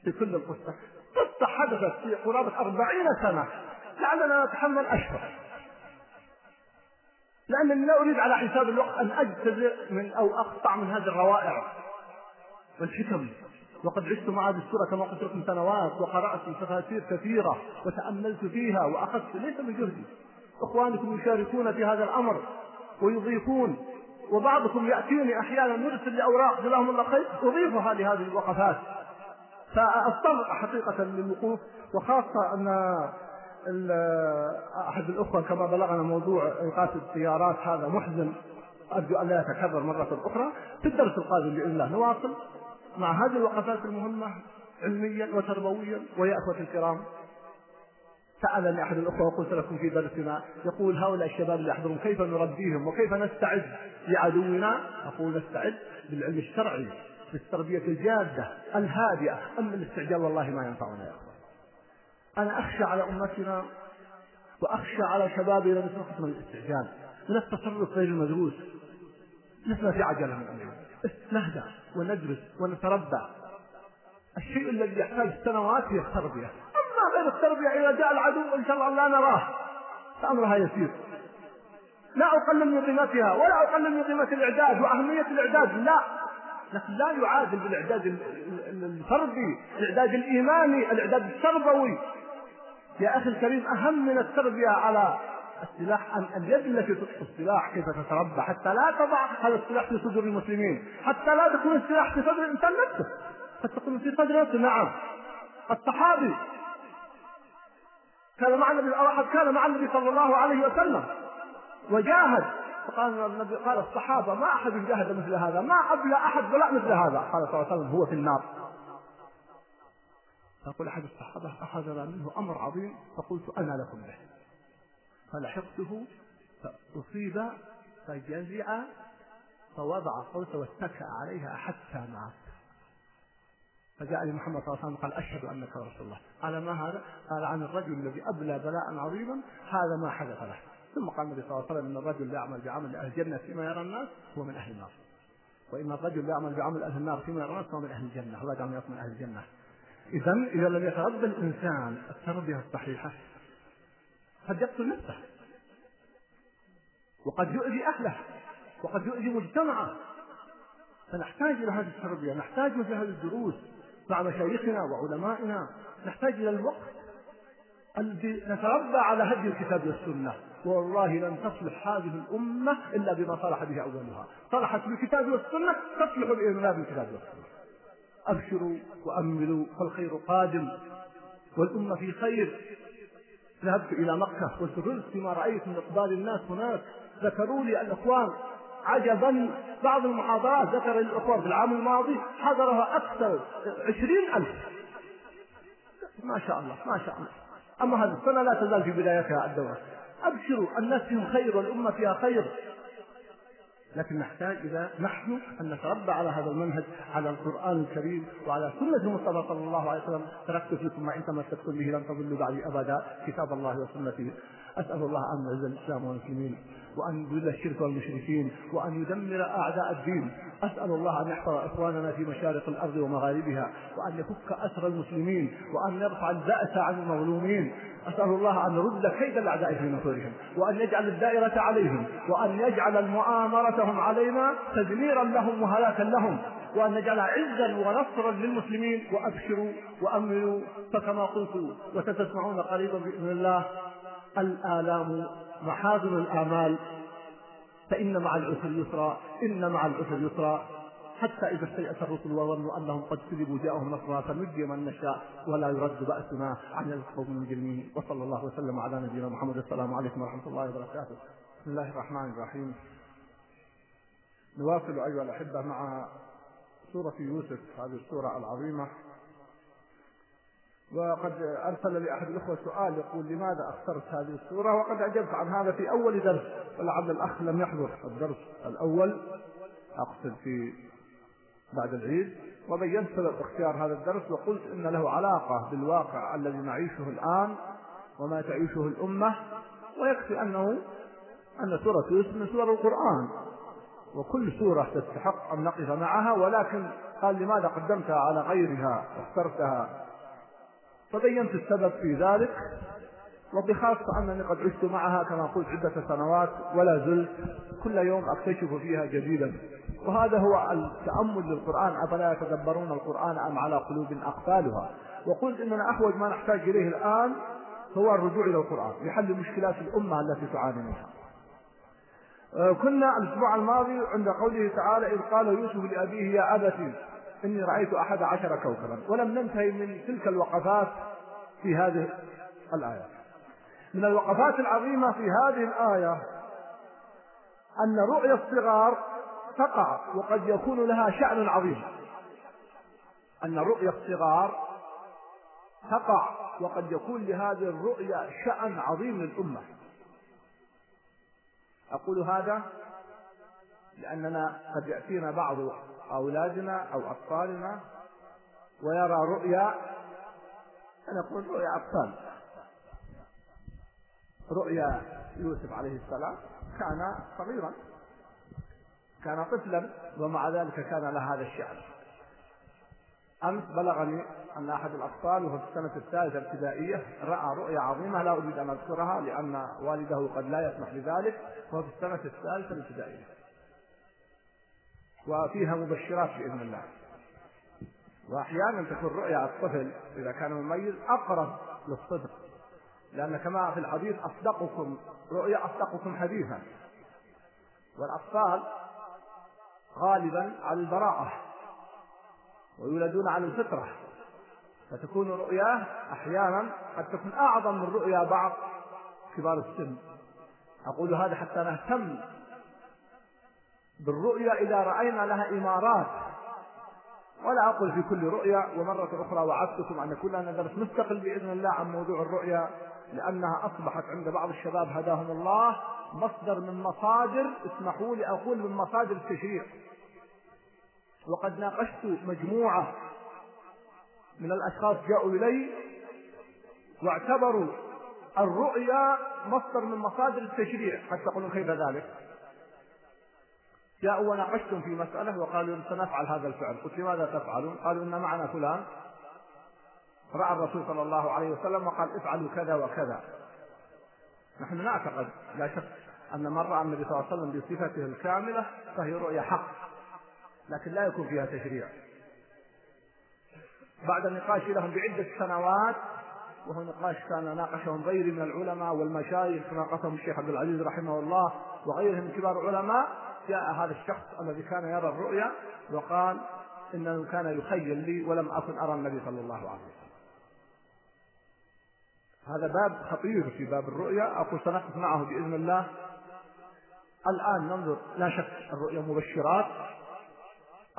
في كل القصة. قصة حدثت في قرابة أربعين سنة. لعلنا نتحمل أشهر. لأنني لا أريد على حساب الوقت أن أجتزئ من أو أقطع من هذه الروائع. والحكم. وقد عشت مع هذه السورة كما قلت لكم سنوات وقرأت تفاسير كثيرة وتأملت فيها وأخذت ليس بجهدي إخوانكم يشاركون في هذا الأمر ويضيفون وبعضكم يأتيني أحيانا يرسل لأوراق جزاهم الله خير أضيفها لهذه الوقفات. فأضطر حقيقة للوقوف وخاصة أن أحد الأخوة كما بلغنا موضوع إيقاف السيارات هذا محزن أرجو أن لا يتكرر مرة أخرى. في الدرس القادم بإذن الله نواصل مع هذه الوقفات المهمة علميا وتربويا ويا أخوة الكرام. سألني أحد الأخوة وقلت لكم في درسنا يقول هؤلاء الشباب اللي يحضرون كيف نربيهم وكيف نستعد لعدونا؟ أقول نستعد بالعلم الشرعي بالتربية الجادة الهادئة أما الاستعجال والله ما ينفعنا يا أخوة أنا أخشى على أمتنا وأخشى على شبابنا من قسم الاستعجال. من التصرف غير المدروس. لسنا في عجلة من أمرنا. نهدى وندرس ونتربى الشيء الذي يحتاج سنوات هي التربية غير التربية إذا جاء العدو إن شاء الله لا نراه. فأمرها يسير. لا أقلل من قيمتها ولا أقلل من قيمة الإعداد وأهمية الإعداد لا. لكن لا يعادل بالإعداد الفردي الإعداد الإيماني الإعداد التربوي. يا أخي الكريم أهم من التربية على السلاح أن اليد التي تطلق السلاح كيف تتربى حتى لا تضع هذا السلاح في صدور المسلمين حتى لا تكون السلاح في صدر الإنسان نفسه قد تكون في صدر نعم. الصحابي كان مع النبي واحد كان مع النبي صلى الله عليه وسلم. وجاهد. فقال النبي قال الصحابة ما أحد جاهد مثل هذا ما أبلى أحد ولا مثل هذا. قال صلى الله عليه وسلم هو في النار. فقال أحد الصحابة أخذنا منه أمر عظيم. فقلت أنا لكم به. فلحقته فأصيب فجزع فوضع قوسه واتكأ عليها حتى مات. فجاء لي محمد صلى الله عليه وسلم قال أشهد أنك رسول الله. قال ما هذا؟ قال عن الرجل الذي أبلى بلاء عظيما هذا ما حدث له. ثم قال النبي صلى الله عليه وسلم إن الرجل يعمل بعمل أهل الجنة فيما يرى الناس هو من أهل النار. وإن الرجل يعمل بعمل أهل النار فيما يرى الناس هو من أهل الجنة. الله يجعلنا من أهل الجنة. إذا إذا لم يتربى الإنسان التربية الصحيحة قد يقتل نفسه. وقد يؤذي أهله. وقد يؤذي مجتمعه. فنحتاج إلى هذه التربية نحتاج مثل هذه الدروس. مع مشايخنا وعلمائنا نحتاج إلى الوقت نتربى على هدي الكتاب والسنة. والله لن تصلح هذه الأمة إلا بما صلح به أولها. صلحت بالكتاب والسنة تصلح بإذن بالكتاب والسنة. أبشروا وأملوا فالخير قادم. والأمة في خير. ذهبت إلى مكة وسررت بما رأيت من إقبال الناس هناك. ذكروا لي الإخوان. عجبا بعض المحاضرات ذكر الأخوة في العام الماضي حضرها أكثر عشرين ألف. ما شاء الله ما شاء الله. أما هذه السنة لا تزال في بدايتها الدورة. أبشروا الناس فيهم خير والأمة فيها خير. لكن نحتاج إذا نحن أن نتربى على هذا المنهج على القرآن الكريم وعلى سنة المصطفى صلى الله عليه وسلم. تركت فيكم ما إن تمسكتم به لن تضلوا بعدي أبدا. كتاب الله وسنته أسأل الله أن يعز الإسلام والمسلمين. وأن يذل الشرك والمشركين وأن يدمر أعداء الدين. أسأل الله أن يحفظ إخواننا في مشارق الأرض ومغاربها وأن يفك أسر المسلمين وأن يرفع البأس عن المظلومين. أسأل الله أن يرد كيد الأعداء في نحورهم وأن يجعل الدائرة عليهم وأن يجعل مؤامرتهم علينا تدميرا لهم وهلاكا لهم وأن نجعل عزا ونصرا للمسلمين. وأبشروا وأمنوا. فكما قلت وستسمعون قريبا بإذن الله الآلام محاذن الآمال. فإن مع العسر يسرا إن مع العسر يسرا. حتى إذا استيأس الرسل وظنوا أنهم قد كذبوا جاءهم نصرنا فنجي من نشاء ولا يرد بأسنا عن القوم المجرمين وصلى الله وسلم على نبينا محمد. السلام عليكم ورحمة الله وبركاته. بسم الله الرحمن الرحيم. نواصل أيها الأحبة مع سورة يوسف هذه السورة العظيمة. وقد أرسل لي أحد الأخوة سؤال يقول لماذا أخترت هذه السورة وقد أجبت عن هذا في أول درس ولعل الأخ لم يحضر الدرس الأول. أقصد في بعد العيد. وبينت سبب اختيار هذا الدرس وقلت إن له علاقة بالواقع الذي نعيشه الآن وما تعيشه الأمة ويكفي أنه أن سورة يوسف من سور القرآن. وكل سورة تستحق أن نقف معها ولكن قال لماذا قدمتها على غيرها واخترتها فبينت السبب في ذلك وبخاصة أنني قد عشت معها كما قلت عدة سنوات ولا زلت كل يوم أكتشف فيها جديدا. وهذا هو التأمل للقرآن أفلا يتدبرون القرآن أم على قلوب أقفالها؟ وقلت إننا أحوج ما نحتاج إليه الآن هو الرجوع إلى القرآن لحل مشكلات الأمة التي تعاني منها. آه، كنا الأسبوع الماضي عند قوله تعالى إذ قال يوسف لأبيه يا أبتي إني رأيت أحد عشر كوكبا. ولم ننتهي من تلك الوقفات في هذه الآية. من الوقفات العظيمة في هذه الآية أن رؤيا الصغار تقع وقد يكون لها شأن عظيم. أن رؤيا الصغار تقع وقد يكون لهذه الرؤيا شأن عظيم للأمة. أقول هذا لأننا قد يأتينا بعض أولادنا أو أطفالنا ويرى رؤيا أنا أقول رؤيا أطفال. رؤيا يوسف عليه السلام كان صغيرا كان طفلا ومع ذلك كان له هذا الشأن أمس بلغني أن أحد الأطفال وهو في السنة الثالثة ابتدائية رأى رؤيا عظيمة لا أريد أن أذكرها لأن والده قد لا يسمح بذلك وهو في السنة الثالثة الابتدائية وفيها مبشرات بإذن الله. وأحيانا تكون رؤيا الطفل إذا كان مميز أقرب للصدق. لأن كما في الحديث أصدقكم رؤيا أصدقكم حديثا. والأطفال غالبا على البراءة ويولدون على الفطرة. فتكون رؤياه أحيانا قد تكون أعظم من رؤيا بعض كبار السن. أقول هذا حتى نهتم بالرؤيا إذا رأينا لها إمارات. ولا أقول في كل رؤيا ومرة أخرى وعدتكم أن يكون لنا درس مستقل بإذن الله عن موضوع الرؤيا لأنها أصبحت عند بعض الشباب هداهم الله مصدر من مصادر اسمحوا لي أقول من مصادر التشريع وقد ناقشت مجموعة من الأشخاص جاءوا إلي واعتبروا الرؤيا مصدر من مصادر التشريع. حتى يقولون كيف ذلك؟ جاءوا وناقشتم في مسألة وقالوا سنفعل هذا الفعل. قلت لماذا تفعلون؟ قالوا إن معنا فلان. رأى الرسول صلى الله عليه وسلم وقال افعلوا كذا وكذا. نحن نعتقد لا شك أن من رأى النبي صلى الله عليه وسلم بصفته الكاملة فهي رؤيا حق لكن لا يكون فيها تشريع. بعد النقاش لهم بعدة سنوات وهو نقاش كان ناقشهم غيري من العلماء والمشايخ ناقشهم الشيخ عبد العزيز رحمه الله وغيرهم من كبار العلماء جاء هذا الشخص الذي كان يرى الرؤيا وقال إنه كان يخيل لي ولم أكن أرى النبي صلى الله عليه وسلم. هذا باب خطير في باب الرؤيا أقول سنقف معه بإذن الله. الآن ننظر لا شك الرؤيا مبشرات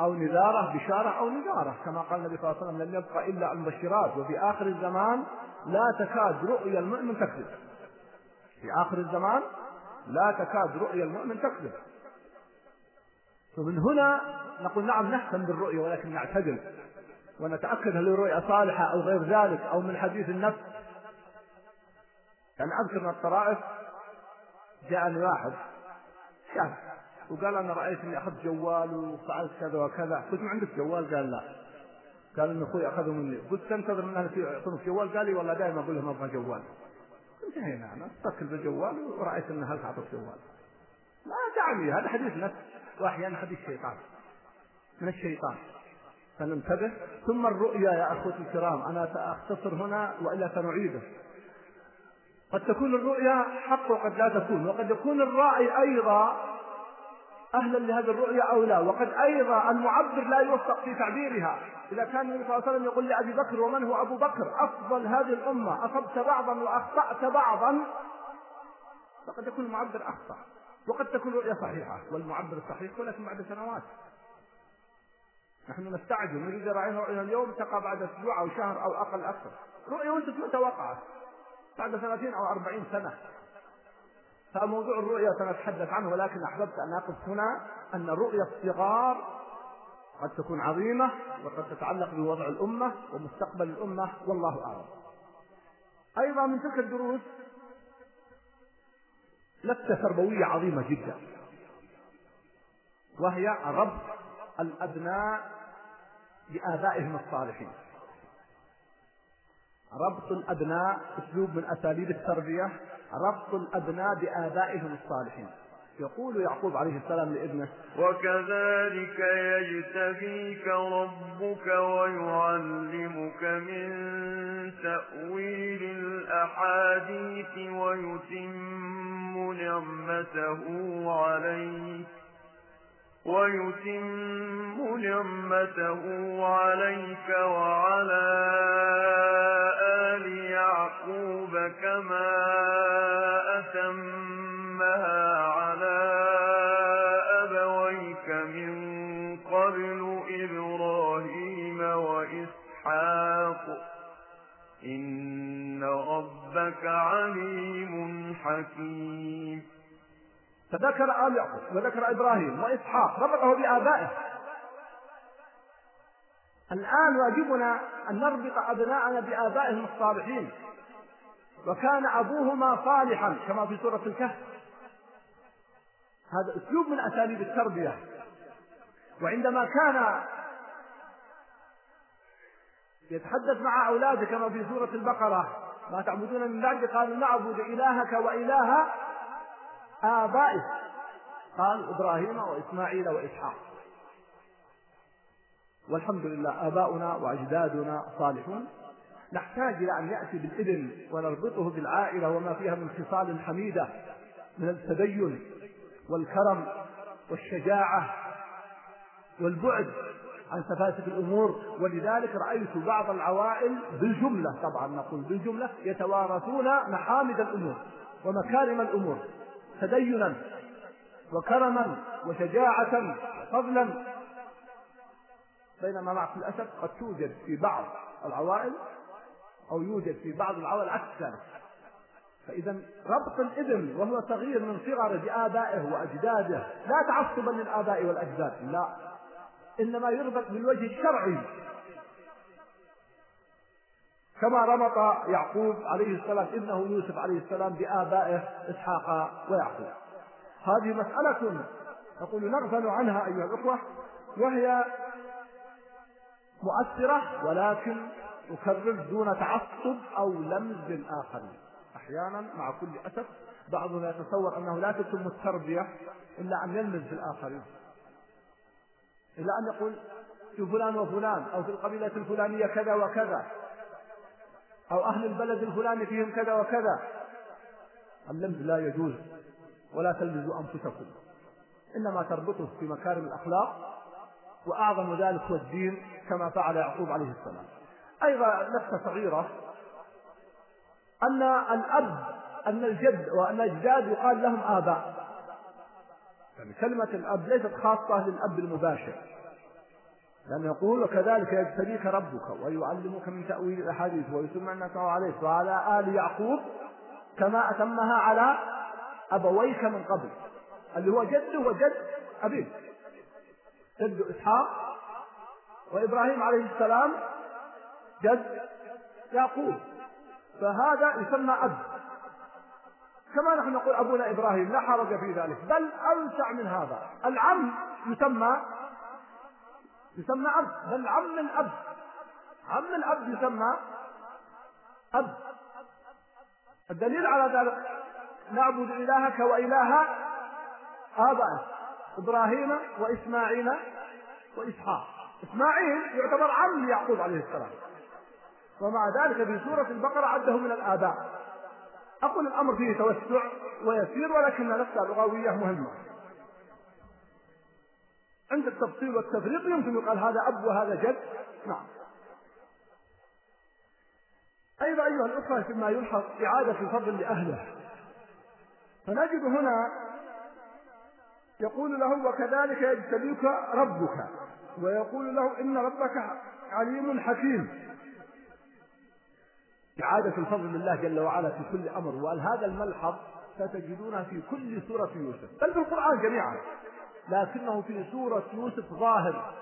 أو نذارة بشارة أو نذارة كما قال النبي صلى الله عليه وسلم لم يبقى إلا المبشرات وفي آخر الزمان لا تكاد رؤيا المؤمن تكذب. في آخر الزمان لا تكاد رؤيا المؤمن تكذب فمن هنا نقول نعم نهتم بالرؤية ولكن نعتدل ونتأكد هل الرؤيا صالحة أو غير ذلك أو من حديث النفس. يعني أذكر من الطرائف جاءني واحد شاف وقال أنا رأيت إني أخذت جوال وفعلت كذا وكذا. قلت ما عندك جوال؟ قال لا. قال إن أخوي أخذه مني. قلت تنتظر من أهل يعطونك جوال؟ قال لي والله دائما أقول لهم أبغى جوال. انتهينا أنا. استقل بالجوال ورأيت أن هل تعطوك جوال. لا دعني. هذا حديث نفس. وأحيانا حديث شيطان من الشيطان. فننتبه. ثم الرؤيا يا أخوتي الكرام أنا سأختصر هنا وإلا سنعيده. قد تكون الرؤيا حق وقد لا تكون وقد يكون الراعي أيضا أهلا لهذه الرؤيا أو لا وقد أيضا المعبر لا يوفق في تعبيرها. إذا كان النبي صلى الله عليه وسلم يقول لأبي بكر ومن هو أبو بكر؟ أفضل هذه الأمة أصبت بعضا وأخطأت بعضا. فقد يكون المعبر أخطأ. وقد تكون رؤية صحيحة والمعبر الصحيح ولكن بعد سنوات. نحن نستعجل نريد رأينا رؤيا اليوم تقع بعد أسبوع أو شهر أو أقل أكثر. رؤية وأنت متى وقعت بعد ثلاثين أو أربعين سنة. فموضوع الرؤيا سنتحدث عنه ولكن أحببت أن أقف هنا أن الرؤيا الصغار قد تكون عظيمة وقد تتعلق بوضع الأمة ومستقبل الأمة والله أعلم. أيضا من تلك الدروس لفتة تربوية عظيمة جدا. وهي ربط الأبناء بآبائهم الصالحين. ربط الأبناء أسلوب من أساليب التربية ربط الأبناء بآبائهم الصالحين. يقول يعقوب عليه السلام لابنه وكذلك يجتبيك ربك ويعلمك من تأويل الأحاديث ويتم نعمته عليك ويتم نعمته عليك وعلى آل يعقوب كما عليم حكيم. فذكر آل يعقوب وذكر إبراهيم وإسحاق ربطه بآبائه. الآن واجبنا أن نربط أبناءنا بآبائهم الصالحين. وكان أبوهما صالحا كما في سورة الكهف. هذا أسلوب من أساليب التربية. وعندما كان يتحدث مع أولاده كما في سورة البقرة ما تعبدون من بعد؟ قالوا نعبد إلهك وإله آبائه قال إبراهيم وإسماعيل وإسحاق. والحمد لله آباؤنا وأجدادنا صالحون. نحتاج إلى أن يأتي بالابن ونربطه بالعائلة وما فيها من خصال حميدة من التدين والكرم والشجاعة والبعد عن سفاسف الأمور ولذلك رأيت بعض العوائل بالجملة طبعا نقول بالجملة يتوارثون محامد الأمور ومكارم الأمور تدينا وكرما وشجاعة فضلا بينما مع الأسف قد توجد في بعض العوائل أو يوجد في بعض العوائل عكس ذلك فإذا ربط الإبن وهو صغير من صغره بآبائه وأجداده لا تعصبا للآباء والأجداد لا. إنما يربط بالوجه الشرعي. كما ربط يعقوب عليه السلام ابنه يوسف عليه السلام بآبائه إسحاق ويعقوب. هذه مسألة نقول نغفل عنها أيها الأخوة وهي مؤثرة ولكن أكرر دون تعصب أو لمز للآخرين أحيانا مع كل أسف بعضنا يتصور أنه لا تتم التربية إلا أن يلمز بالآخرين إلا أن يقول في فلان وفلان أو في القبيلة الفلانية كذا وكذا أو أهل البلد الفلاني فيهم كذا وكذا. اللمز لا يجوز ولا تلمزوا أنفسكم. إنما تربطه في مكارم الأخلاق وأعظم ذلك هو الدين كما فعل يعقوب عليه السلام. أيضا نكتة صغيرة أن الأب أن الجد وأن الأجداد يقال لهم آباء. يعني كلمة الأب ليست خاصة للأب المباشر. لأنه يقول وكذلك يجتبيك ربك ويعلمك من تأويل الأحاديث ويتم نعمته عليك وعلى آل يعقوب كما أتمها على أبويك من قبل. اللي هو جده وجد أبيه جد إسحاق وإبراهيم عليه السلام جد يعقوب. فهذا يسمى أب. كما نحن نقول أبونا إبراهيم لا حرج في ذلك. بل أوسع من هذا. العم يسمى يسمى أب. بل عم الأب عم الأب يسمى أب. الدليل على ذلك نعبد إلهك وإله آبائك إبراهيم وإسماعيل وإسحاق. إسماعيل يعتبر عم يعقوب عليه السلام. ومع ذلك في سورة البقرة عده من الآباء. أقول الأمر فيه توسع ويسير ولكن نفسها لغوية مهمة. عند التفصيل والتفريق يمكن يقال هذا أب وهذا جد. نعم. أيضا أيها الأخوة فيما يلحظ إعادة الفضل لأهله. فنجد هنا يقول له وكذلك يجتبيك ربك ويقول له إن ربك عليم حكيم. إعادة الفضل لله جل وعلا في كل أمر وقال هذا الملحظ ستجدونه في كل سورة يوسف بل في القرآن جميعا لكنه في سورة يوسف ظاهر.